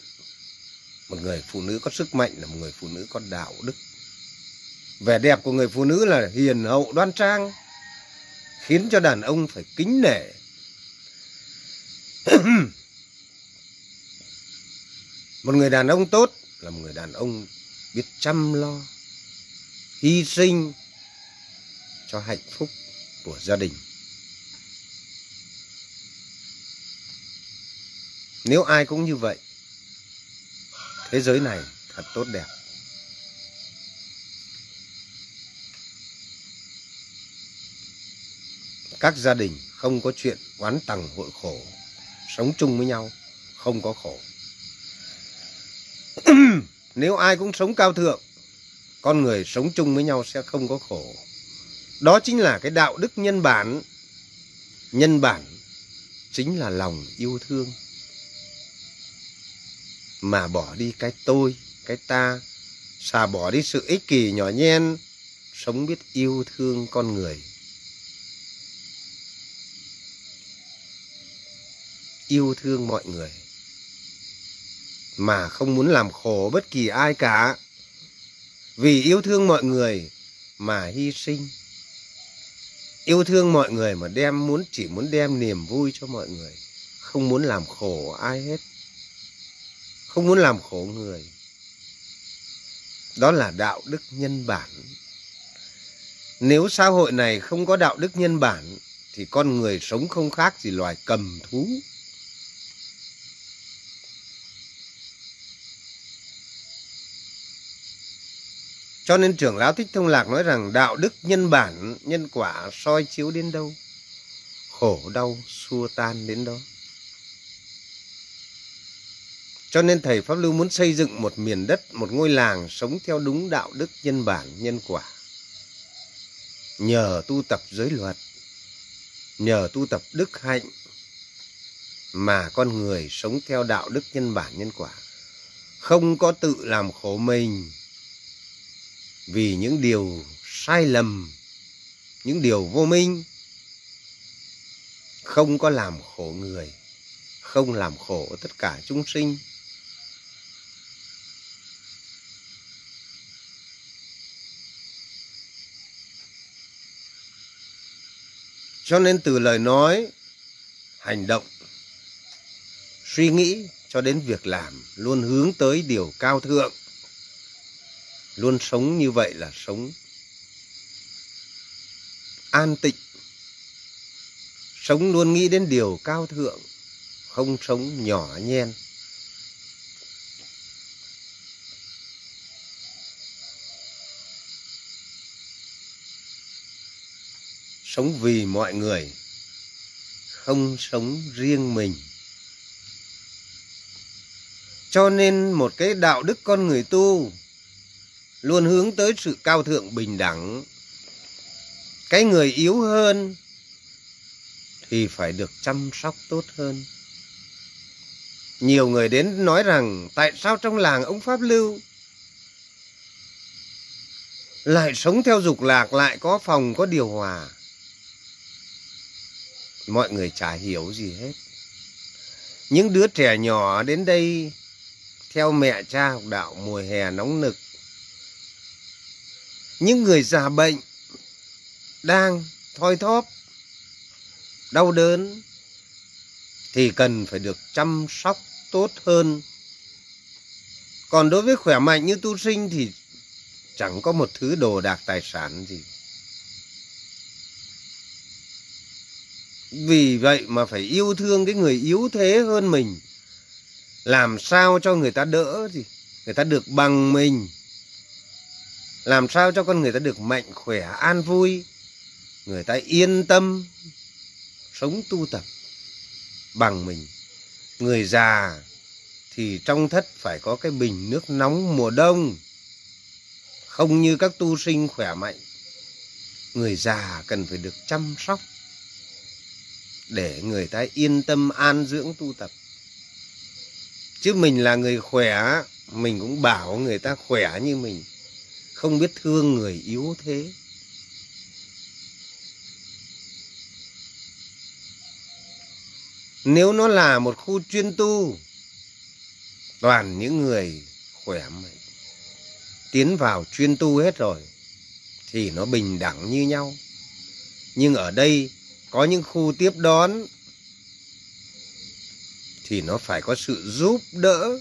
Speaker 1: một người phụ nữ có sức mạnh là một người phụ nữ có đạo đức. Vẻ đẹp của người phụ nữ là hiền hậu, đoan trang, khiến cho đàn ông phải kính nể. Một người đàn ông tốt là một người đàn ông biết chăm lo, hy sinh cho hạnh phúc của gia đình. Nếu ai cũng như vậy thế giới này thật tốt đẹp. Các gia đình không có chuyện oán tằng hội khổ, sống chung với nhau không có khổ. Nếu ai cũng sống cao thượng, con người sống chung với nhau sẽ không có khổ. Đó chính là cái đạo đức nhân bản. Nhân bản chính là lòng yêu thương mà bỏ đi cái tôi, cái ta xả bỏ đi sự ích kỷ nhỏ nhen, sống biết yêu thương con người. Yêu thương mọi người mà không muốn làm khổ bất kỳ ai cả. Vì yêu thương mọi người mà hy sinh. Yêu thương mọi người mà đem muốn, chỉ muốn đem niềm vui cho mọi người, không muốn làm khổ ai hết không muốn làm khổ người. Đó là đạo đức nhân bản. Nếu xã hội này không có đạo đức nhân bản thì con người sống không khác gì loài cầm thú. Cho nên trưởng lão Thích Thông Lạc nói rằng đạo đức nhân bản, nhân quả soi chiếu đến đâu, khổ đau xua tan đến đó. Cho nên thầy Pháp Lưu muốn xây dựng một miền đất, một ngôi làng sống theo đúng đạo đức nhân bản, nhân quả. Nhờ tu tập giới luật, nhờ tu tập đức hạnh mà con người sống theo đạo đức nhân bản nhân quả. Không có tự làm khổ mình, vì những điều sai lầm, những điều vô minh, không có làm khổ người, không làm khổ tất cả chúng sinh. Cho nên từ lời nói, hành động, suy nghĩ cho đến việc làm luôn hướng tới điều cao thượng. Luôn sống như vậy là sống an tịnh. Sống luôn nghĩ đến điều cao thượng không sống nhỏ nhen. Sống vì mọi người, không sống riêng mình cho nên một cái đạo đức con người tu luôn hướng tới sự cao thượng bình đẳng. Cái người yếu hơn thì phải được chăm sóc tốt hơn. Nhiều người đến nói rằng, tại sao trong làng ông Pháp Lưu lại sống theo dục lạc, lại có phòng, có điều hòa. Mọi người chả hiểu gì hết. Những đứa trẻ nhỏ đến đây, theo mẹ cha học đạo, mùa hè nóng nực. Những người già bệnh đang thoi thóp, đau đớn, thì cần phải được chăm sóc tốt hơn. Còn đối với khỏe mạnh như tu sinh thì chẳng có một thứ đồ đạc tài sản gì. Vì vậy mà phải yêu thương cái người yếu thế hơn mình. Làm sao cho người ta đỡ gì người ta được bằng mình? Làm sao cho con người ta được mạnh, khỏe, an vui? Người ta yên tâm sống tu tập bằng mình. Người già thì trong thất phải có cái bình nước nóng mùa đông, không như các tu sinh khỏe mạnh. Người già cần phải được chăm sóc để người ta yên tâm an dưỡng tu tập. Chứ mình là người khỏe, mình cũng bảo người ta khỏe như mình, không biết thương người yếu thế. Nếu nó là một khu chuyên tu, toàn những người khỏe mạnh, tiến vào chuyên tu hết rồi, thì nó bình đẳng như nhau. Nhưng ở đây có những khu tiếp đón thì nó phải có sự giúp đỡ.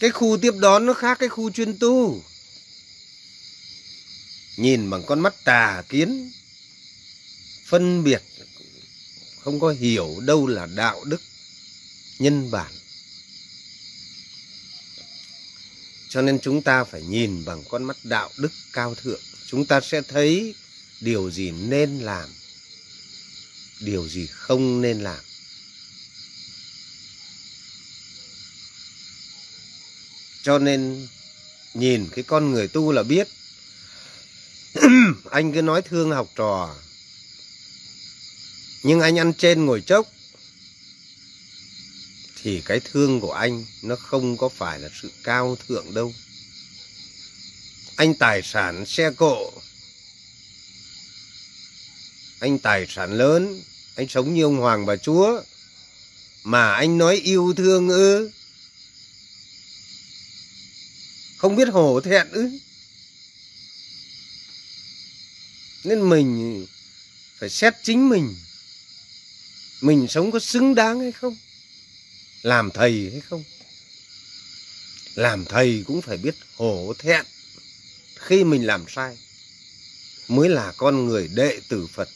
Speaker 1: Cái khu tiếp đón nó khác cái khu chuyên tu. Nhìn bằng con mắt tà kiến, phân biệt, không có hiểu đâu là đạo đức, nhân bản. Cho nên chúng ta phải nhìn bằng con mắt đạo đức cao thượng. Chúng ta sẽ thấy điều gì nên làm, điều gì không nên làm Cho nên nhìn cái con người tu là biết. anh cứ nói thương học trò. Nhưng anh ăn trên ngồi chốc. thì cái thương của anh nó không có phải là sự cao thượng đâu anh tài sản, xe cộ anh tài sản lớn, anh sống như ông hoàng bà chúa, mà anh nói yêu thương ư? Không biết hổ thẹn ư? Nên mình phải xét chính mình. Mình sống có xứng đáng hay không? Làm thầy hay không? Làm thầy cũng phải biết hổ thẹn. Khi mình làm sai, mới là con người đệ tử phật.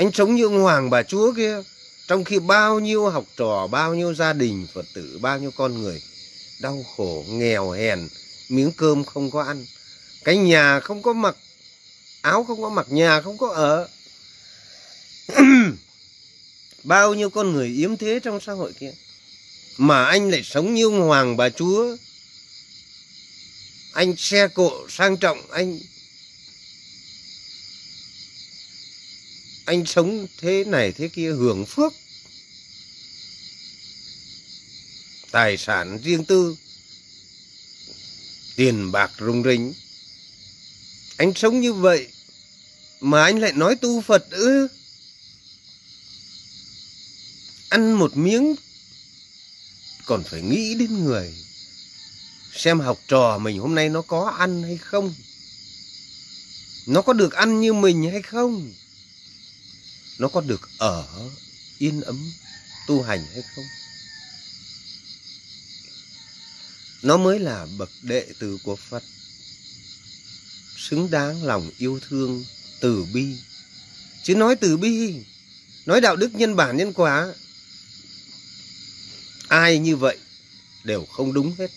Speaker 1: Anh sống như ông hoàng bà chúa kia, trong khi bao nhiêu học trò, bao nhiêu gia đình phật tử, bao nhiêu con người đau khổ, nghèo hèn, miếng cơm không có ăn, cái nhà không có mặc, áo không có mặc, nhà không có ở. Bao nhiêu con người yếm thế trong xã hội kia, mà anh lại sống như ông hoàng bà chúa. Anh xe cộ sang trọng, anh anh sống thế này thế kia hưởng phước. Tài sản riêng tư, tiền bạc rung rinh anh sống như vậy mà anh lại nói tu phật ư? Ăn một miếng còn phải nghĩ đến người. Xem học trò mình hôm nay nó có ăn hay không? Nó có được ăn như mình hay không? Nó có được ở yên ấm tu hành hay không? Nó mới là bậc đệ tử của phật, xứng đáng lòng yêu thương từ bi. Chứ nói từ bi, nói đạo đức nhân bản nhân quả, ai như vậy đều không đúng hết.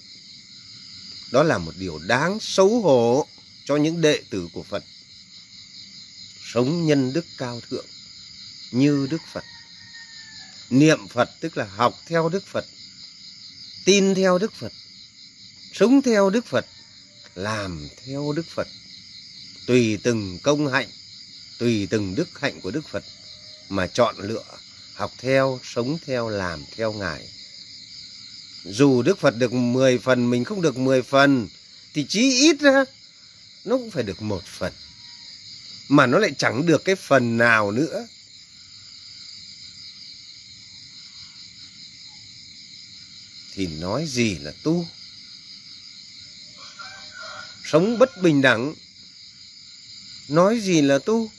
Speaker 1: Đó là một điều đáng xấu hổ cho những đệ tử của phật. Sống nhân đức cao thượng như đức phật. Niệm phật tức là học theo đức phật, tin theo đức phật, sống theo đức phật, làm theo đức phật. Tùy từng công hạnh, tùy từng đức hạnh của đức phật mà chọn lựa học theo, sống theo, làm theo ngài. Dù đức phật được 10 phần, mình không được 10 phần, thì chí ít ra nó cũng phải được một phần. Mà nó lại chẳng được cái phần nào nữa. Thì nói gì là tu? Sống bất bình đẳng, nói gì là tu?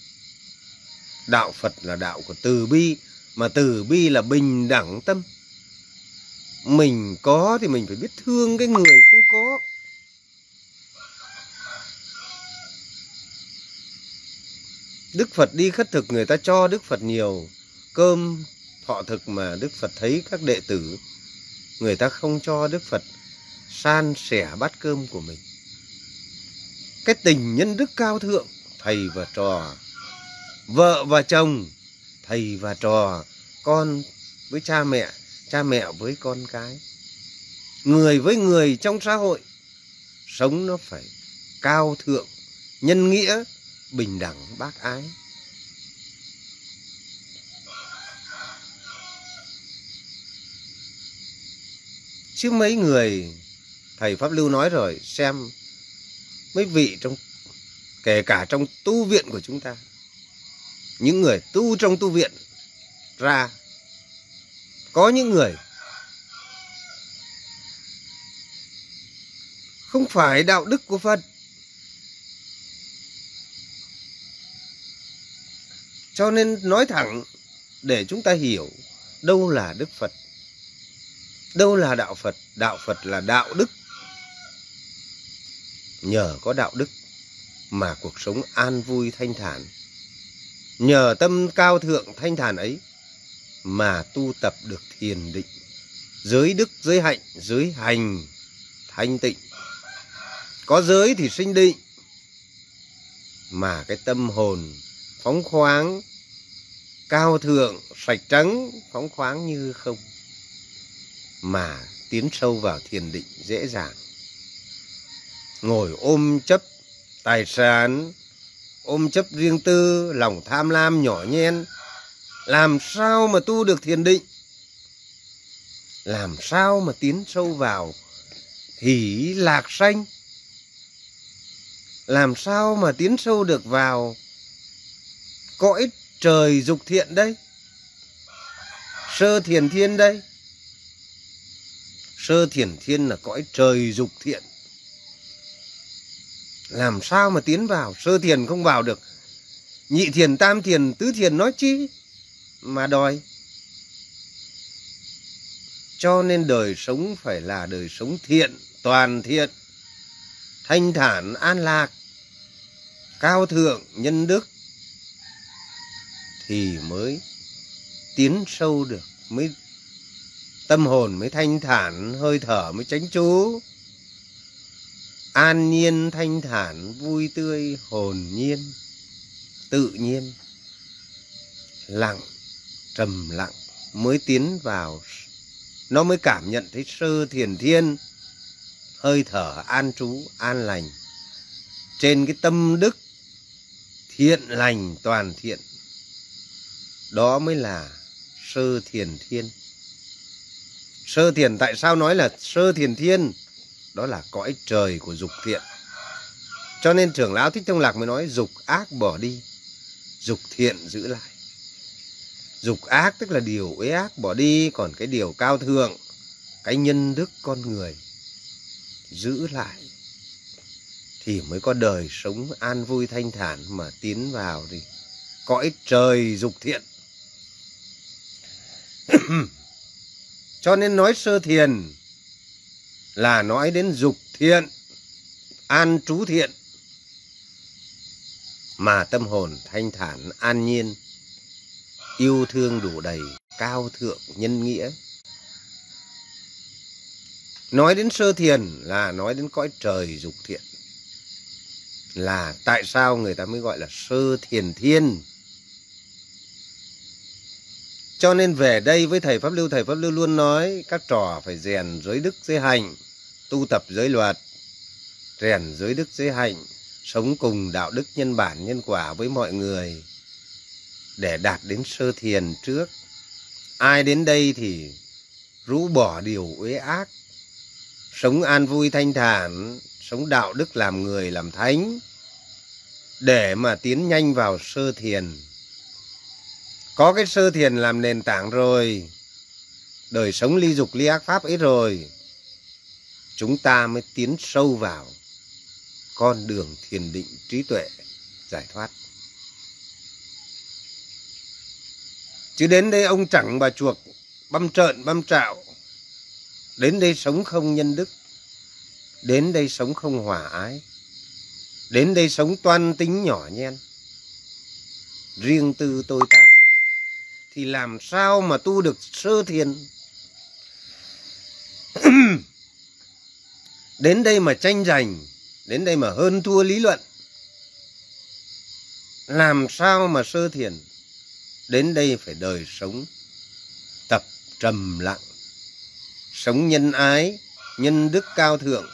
Speaker 1: Đạo phật là đạo của từ bi, mà từ bi là bình đẳng tâm. Mình có thì mình phải biết thương cái người không có. Đức phật đi khất thực, người ta cho đức phật nhiều. Cơm, thọ thực mà đức phật thấy các đệ tử người ta không cho đức phật san sẻ bát cơm của mình. Cái tình nhân đức cao thượng, thầy và trò, vợ và chồng, thầy và trò, con với cha mẹ cha mẹ với con cái. Người với người trong xã hội, sống nó phải cao thượng, nhân nghĩa, bình đẳng, bác ái. Chứ mấy người thầy pháp lưu nói rồi, xem mấy vị trong, kể cả trong tu viện của chúng ta, những người tu trong tu viện ra, có những người không phải đạo đức của phật. Cho nên nói thẳng để chúng ta hiểu đâu là đức phật đâu là đạo phật đạo phật là đạo đức. Nhờ có đạo đức mà cuộc sống an vui thanh thản. Nhờ tâm cao thượng thanh thản ấy mà tu tập được thiền định. Giới đức, giới hạnh, giới hành, thanh tịnh. Có giới thì sinh định. Mà cái tâm hồn phóng khoáng, cao thượng, sạch trắng, phóng khoáng như không mà tiến sâu vào thiền định dễ dàng. Ngồi ôm chấp tài sản, ôm chấp riêng tư, lòng tham lam nhỏ nhen, làm sao mà tu được thiền định? Làm sao mà tiến sâu vào hỷ lạc sanh? Làm sao mà tiến sâu được vào cõi trời dục thiện đây? Sơ thiền thiên đây? Sơ thiền thiên là cõi trời dục thiện. Làm sao mà tiến vào? Sơ thiền không vào được. Nhị thiền, tam thiền, tứ thiền nói chi mà đòi? Cho nên đời sống phải là đời sống thiện, toàn thiện, thanh thản, an lạc, cao thượng, nhân đức thì mới tiến sâu được, mới tâm hồn mới thanh thản, hơi thở mới tránh chú an nhiên, thanh thản, vui tươi, hồn nhiên, tự nhiên. Lặng, trầm lặng mới tiến vào. Nó mới cảm nhận thấy sơ thiền thiên, hơi thở an trú, an lành. Trên cái tâm đức thiện lành toàn thiện, đó mới là sơ thiền thiên sơ thiền tại sao nói là sơ thiền thiên? Đó là cõi trời của dục thiện. Cho nên trưởng lão thích thông lạc mới nói, dục ác bỏ đi, dục thiện giữ lại. Dục ác tức là điều uế ác bỏ đi, còn cái điều cao thượng, cái nhân đức con người, giữ lại. Thì mới có đời sống an vui thanh thản mà tiến vào thì cõi trời dục thiện. cho nên nói sơ thiền là nói đến dục thiện, an trú thiện. Mà tâm hồn thanh thản, an nhiên, yêu thương đủ đầy, cao thượng, nhân nghĩa. Nói đến sơ thiền là nói đến cõi trời dục thiện. Là tại sao người ta mới gọi là sơ thiền thiên? Cho nên về đây với thầy pháp lưu, thầy pháp lưu luôn nói các trò phải rèn giới đức, giới hạnh, tu tập giới luật, rèn giới đức, giới hạnh, sống cùng đạo đức nhân bản, nhân quả với mọi người để đạt đến sơ thiền trước. Ai đến đây thì rũ bỏ điều uế ác, sống an vui thanh thản, sống đạo đức làm người, làm thánh, để mà tiến nhanh vào sơ thiền có cái sơ thiền làm nền tảng rồi. Đời sống ly dục ly ác pháp ấy rồi. Chúng ta mới tiến sâu vào. Con đường thiền định trí tuệ giải thoát. Chứ đến đây ông chẳng bà chuộc, băm trợn, băm trạo. Đến đây sống không nhân đức. Đến đây sống không hòa ái. Đến đây sống toan tính nhỏ nhen. Riêng tư tôi ta thì làm sao mà tu được sơ thiền? Đến đây mà tranh giành, đến đây mà hơn thua lý luận, làm sao mà sơ thiền? Đến đây phải đời sống, tập trầm lặng, sống nhân ái, nhân đức cao thượng,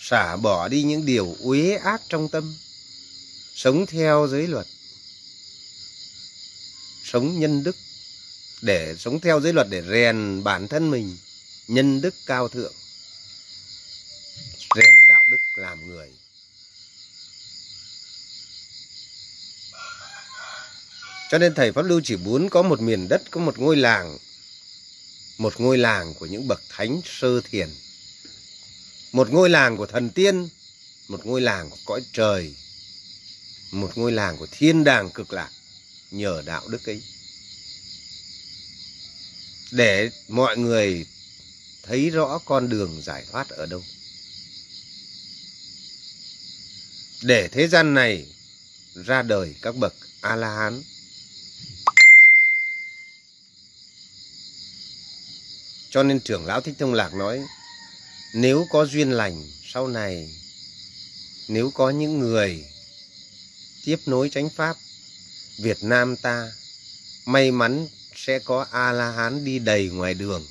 Speaker 1: xả bỏ đi những điều uế ác trong tâm, sống theo giới luật, sống nhân đức để sống theo giới luật để rèn bản thân mình nhân đức cao thượng, rèn đạo đức làm người. Cho nên thầy pháp lưu chỉ muốn có một miền đất, có một ngôi làng, một ngôi làng của những bậc thánh sơ thiền, một ngôi làng của thần tiên, một ngôi làng của cõi trời, một ngôi làng của thiên đàng cực lạc nhờ đạo đức ấy để mọi người thấy rõ con đường giải thoát ở đâu. Để thế gian này ra đời các bậc a la hán cho nên trưởng lão thích thông lạc nói, nếu có duyên lành sau này, nếu có những người tiếp nối chánh pháp, việt nam ta may mắn sẽ có a la hán đi đầy ngoài đường.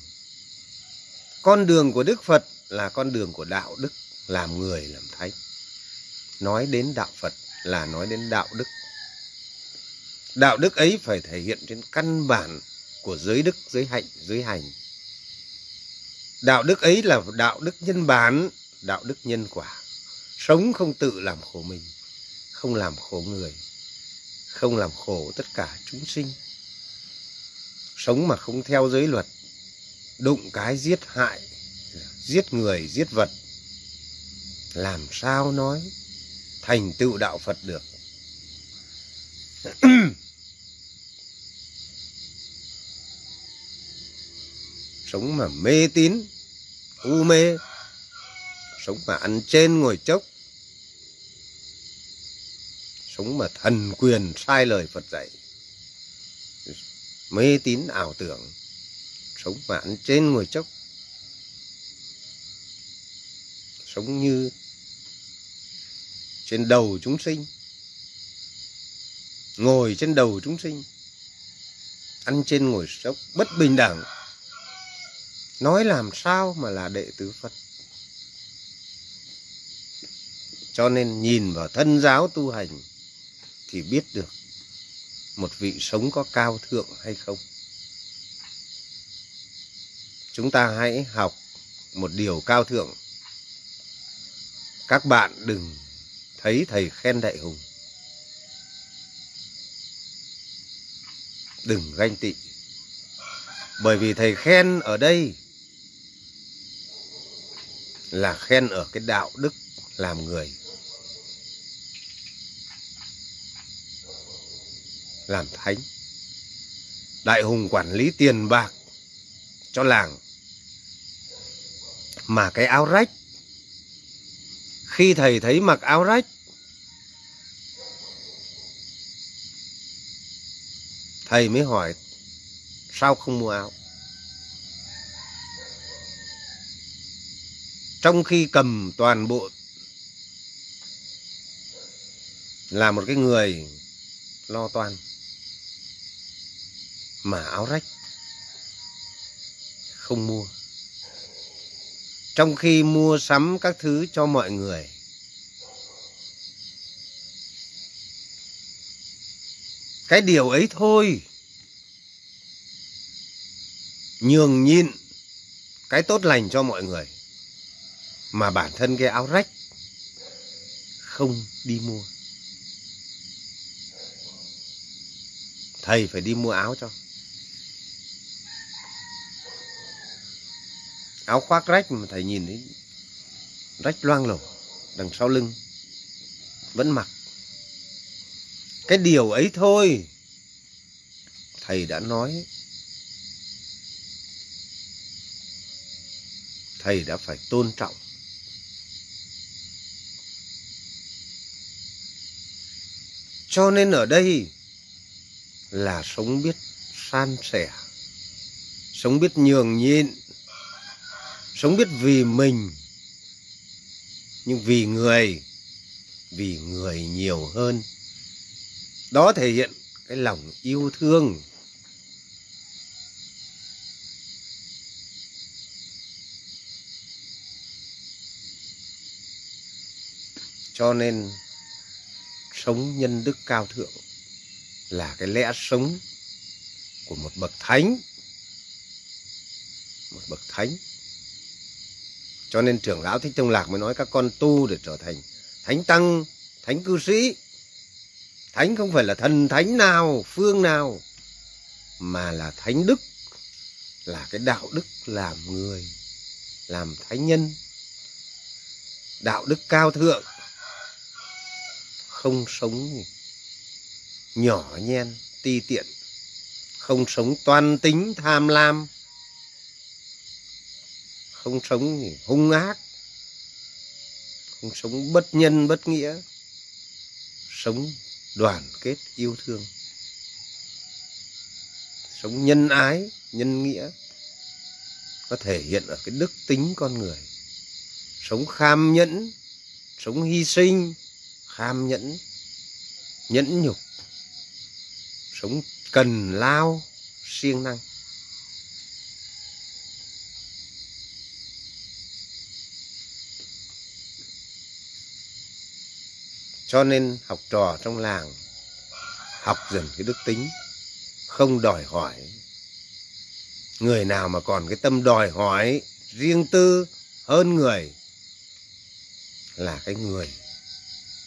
Speaker 1: Con đường của đức phật là con đường của đạo đức, làm người, làm thánh. Nói đến đạo phật là nói đến đạo đức. Đạo đức ấy phải thể hiện trên căn bản của giới đức, giới hạnh, giới hành. Đạo đức ấy là đạo đức nhân bản, đạo đức nhân quả. Sống không tự làm khổ mình, không làm khổ người, không làm khổ tất cả chúng sinh sống mà không theo giới luật. Đụng cái giết hại, giết người, giết vật. Làm sao nói? Thành tựu đạo phật được. Sống mà mê tín, u mê. Sống mà ăn trên ngồi chốc. Sống mà thần quyền sai lời phật dạy mê tín ảo tưởng, sống vạn trên ngồi chốc, sống như trên đầu chúng sinh, ngồi trên đầu chúng sinh, ăn trên ngồi sốc bất bình đẳng. Nói làm sao mà là đệ tử phật? Cho nên nhìn vào thân giáo tu hành thì biết được một vị sống có cao thượng hay không? Chúng ta hãy học một điều cao thượng. Các bạn đừng thấy thầy khen đại hùng. Đừng ganh tị. Bởi vì thầy khen ở đây là khen ở cái đạo đức làm người. Làm thánh. Đại hùng quản lý tiền bạc cho làng. Mà cái áo rách, khi thầy thấy mặc áo rách, thầy mới hỏi, sao không mua áo? Trong khi cầm toàn bộ, là một cái người lo toan mà áo rách. Không mua. Trong khi mua sắm các thứ cho mọi người, cái điều ấy thôi. Nhường nhịn cái tốt lành cho mọi người, mà bản thân cái áo rách không đi mua. Thầy phải đi mua áo cho. Áo khoác rách mà thầy nhìn thấy rách loang lổ, đằng sau lưng vẫn mặc. Cái điều ấy thôi. Thầy đã nói. Thầy đã phải tôn trọng. Cho nên ở đây là sống biết san sẻ, sống biết nhường nhịn sống biết vì mình, nhưng vì người vì người nhiều hơn. Đó thể hiện cái lòng yêu thương. Cho nên, sống nhân đức cao thượng là cái lẽ sống của một bậc thánh. Một bậc thánh cho nên trưởng lão thích tông lạc mới nói các con tu để trở thành thánh tăng, thánh cư sĩ. Thánh không phải là thần thánh nào, phương nào, mà là thánh đức, là cái đạo đức làm người, làm thánh nhân. Đạo đức cao thượng, không sống nhỏ nhen, ti tiện, không sống toan tính, tham lam không sống hung ác. Không sống bất nhân, bất nghĩa. Sống đoàn kết yêu thương. Sống nhân ái, nhân nghĩa. Nó thể hiện ở cái đức tính con người. Sống kham nhẫn, sống hy sinh, kham nhẫn nhẫn nhục. Sống cần lao, siêng năng. Cho nên học trò trong làng, học dần cái đức tính, không đòi hỏi người nào mà còn cái tâm đòi hỏi riêng tư hơn người là cái người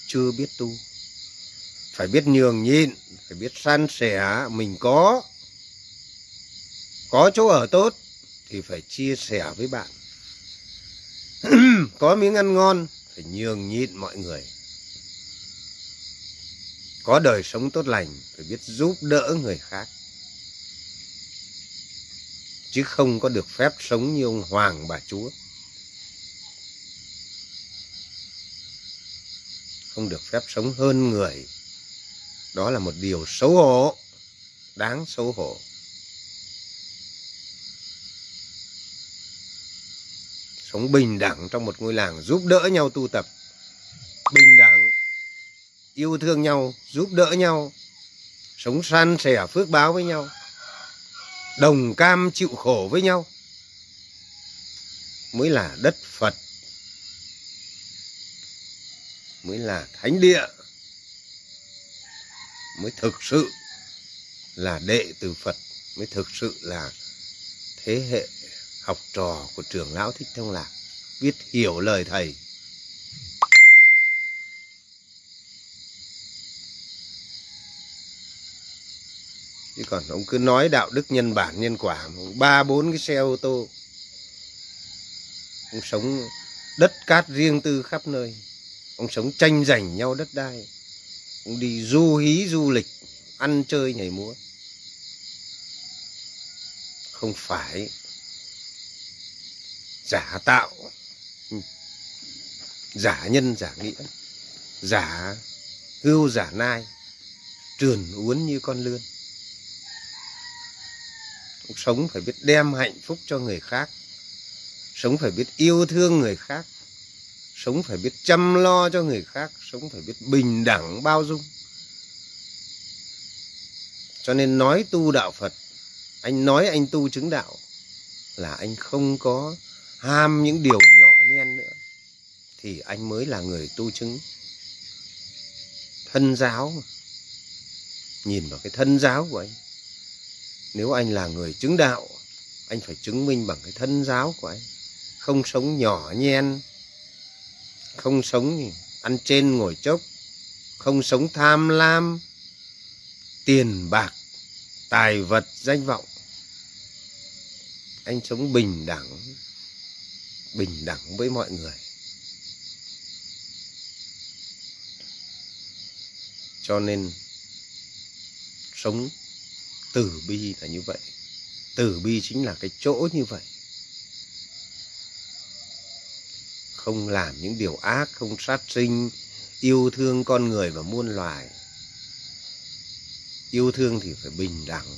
Speaker 1: chưa biết tu. Phải biết nhường nhịn, phải biết san sẻ, mình có có chỗ ở tốt thì phải chia sẻ với bạn. Có miếng ăn ngon, phải nhường nhịn mọi người có đời sống tốt lành, phải biết giúp đỡ người khác. Chứ không có được phép sống như ông hoàng bà chúa. Không được phép sống hơn người. Đó là một điều xấu hổ, đáng xấu hổ. Sống bình đẳng trong một ngôi làng giúp đỡ nhau tu tập. Bình đẳng yêu thương nhau, giúp đỡ nhau, sống san sẻ, phước báo với nhau, đồng cam chịu khổ với nhau mới là đất phật, mới là thánh địa, mới thực sự là đệ tử phật, mới thực sự là thế hệ học trò của trưởng lão thích thông lạc. Biết hiểu lời thầy. Chứ còn ông cứ nói đạo đức nhân bản, nhân quả, ba, bốn cái xe ô tô. Ông sống đất cát riêng tư khắp nơi. Ông sống tranh giành nhau đất đai. Ông đi du hí, du lịch, ăn chơi nhảy múa. Không phải giả tạo, giả nhân, giả nghĩa, giả hưu, giả nai, trườn uốn như con lươn sống phải biết đem hạnh phúc cho người khác. Sống phải biết yêu thương người khác. Sống phải biết chăm lo cho người khác. Sống phải biết bình đẳng bao dung. Cho nên nói tu đạo phật, anh nói anh tu chứng đạo là anh không có ham những điều nhỏ nhen nữa. Thì anh mới là người tu chứng. Thân giáo nhìn vào cái thân giáo của anh nếu anh là người chứng đạo, anh phải chứng minh bằng cái thân giáo của anh. Không sống nhỏ nhen, không sống ăn trên ngồi chốc, không sống tham lam, tiền bạc, tài vật, danh vọng. Anh sống bình đẳng bình đẳng với mọi người. Cho nên, sống từ bi là như vậy. Từ bi chính là cái chỗ như vậy. Không làm những điều ác, không sát sinh, yêu thương con người và muôn loài. Yêu thương thì phải bình đẳng.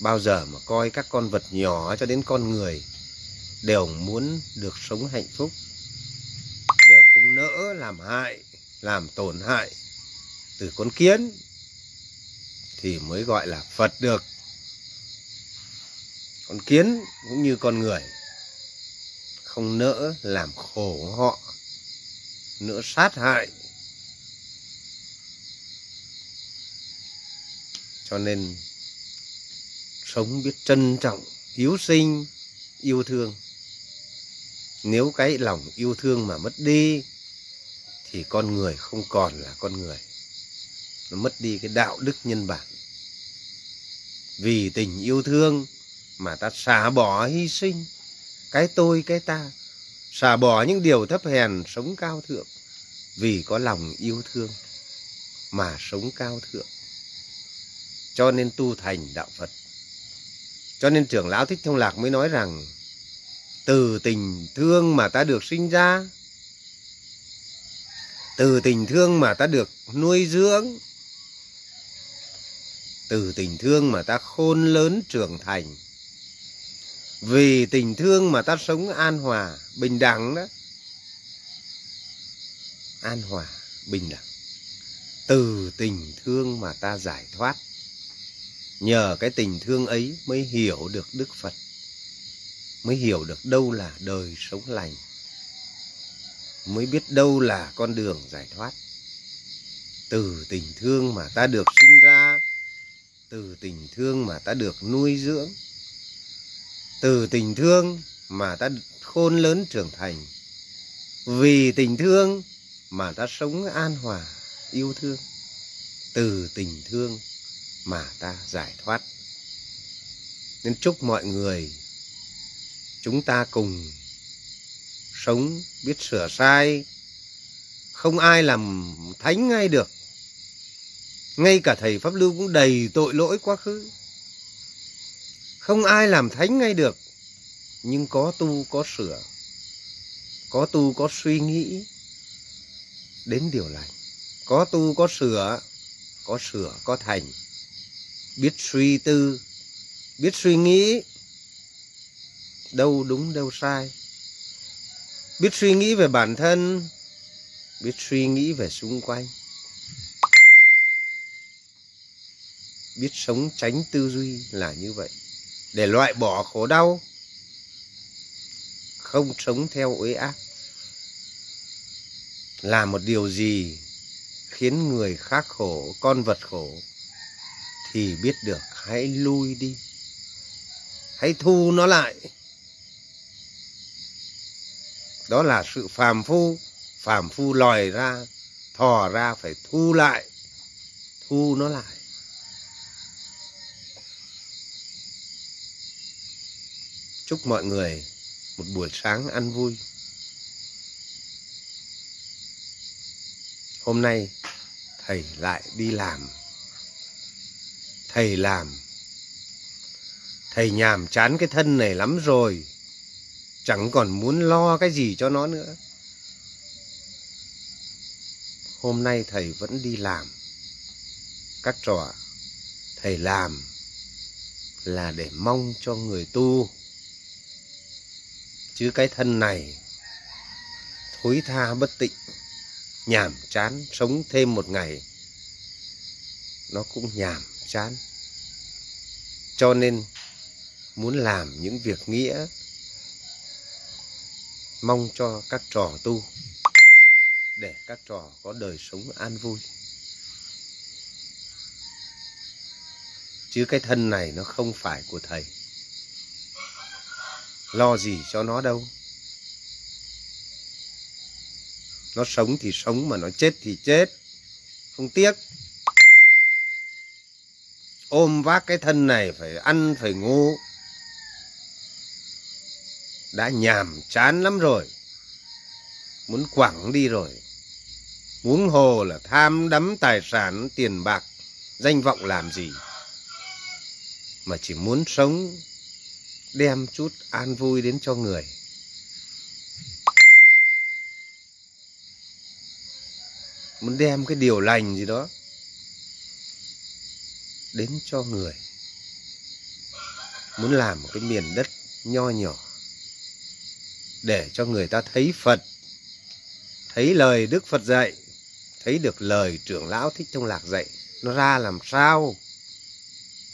Speaker 1: Bao giờ mà coi các con vật nhỏ cho đến con người đều muốn được sống hạnh phúc, đều không nỡ làm hại, làm tổn hại từ con kiến thì mới gọi là phật được. Con kiến cũng như con người, không nỡ làm khổ họ, nỡ sát hại. Cho nên, sống biết trân trọng hiếu sinh, yêu thương. Nếu cái lòng yêu thương mà mất đi, thì con người không còn là con người nó mất đi cái đạo đức nhân bản. Vì tình yêu thương mà ta xả bỏ hy sinh, cái tôi, cái ta, xả bỏ những điều thấp hèn sống cao thượng vì có lòng yêu thương mà sống cao thượng. Cho nên tu thành đạo phật. Cho nên trưởng lão thích thông lạc mới nói rằng, từ tình thương mà ta được sinh ra, từ tình thương mà ta được nuôi dưỡng từ tình thương mà ta khôn lớn trưởng thành. Vì tình thương mà ta sống an hòa, bình đẳng đó. An hòa, bình đẳng. Từ tình thương mà ta giải thoát. Nhờ cái tình thương ấy mới hiểu được đức phật. Mới hiểu được đâu là đời sống lành. Mới biết đâu là con đường giải thoát. Từ tình thương mà ta được sinh ra từ tình thương mà ta được nuôi dưỡng. Từ tình thương mà ta khôn lớn trưởng thành. Vì tình thương mà ta sống an hòa, yêu thương. Từ tình thương mà ta giải thoát. Nên chúc mọi người, chúng ta cùng sống biết sửa sai. Không ai làm thánh ngay được ngay cả thầy pháp lưu cũng đầy tội lỗi quá khứ. Không ai làm thánh ngay được, nhưng có tu, có sửa, có tu, có suy nghĩ, đến điều lành. Có tu, có sửa có sửa, có thành. Biết suy tư, biết suy nghĩ, đâu đúng, đâu sai. Biết suy nghĩ về bản thân, biết suy nghĩ về xung quanh. Biết sống tránh tư duy là như vậy. Để loại bỏ khổ đau, không sống theo uế ác làm một điều gì khiến người khác khổ, con vật khổ, thì biết được. Hãy lui đi. Hãy thu nó lại. Đó là sự phàm phu. Phàm phu lòi ra, thò ra, phải thu lại, thu nó lại. Chúc mọi người một buổi sáng ăn vui. Hôm nay, thầy lại đi làm. Thầy làm. Thầy nhàm chán cái thân này lắm rồi. Chẳng còn muốn lo cái gì cho nó nữa. Hôm nay thầy vẫn đi làm. Các trò, thầy làm là để mong cho người tu chứ cái thân này, thối tha bất tịnh, nhàm chán, sống thêm một ngày, nó cũng nhàm chán. Cho nên, muốn làm những việc nghĩa, mong cho các trò tu, để các trò có đời sống an vui. Chứ cái thân này nó không phải của thầy lo gì cho nó đâu. Nó sống thì sống mà nó chết thì chết. Không tiếc. Ôm vác cái thân này phải ăn, phải ngủ. Đã nhàm chán lắm rồi. Muốn quẳng đi rồi. Muốn hồ là tham đắm tài sản, tiền bạc, danh vọng làm gì? Mà chỉ muốn sống đem chút an vui đến cho người. Muốn đem cái điều lành gì đó đến cho người. Muốn làm một cái miền đất nho nhỏ để cho người ta thấy Phật, thấy lời Đức Phật dạy, thấy được lời trưởng lão Thích Thông Lạc dạy. Nó ra làm sao?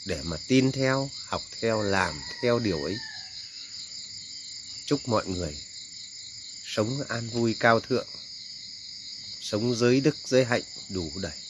Speaker 1: Để mà tin theo, học theo, làm theo điều ấy. Chúc mọi người sống an vui cao thượng, sống giới đức giới hạnh đủ đầy.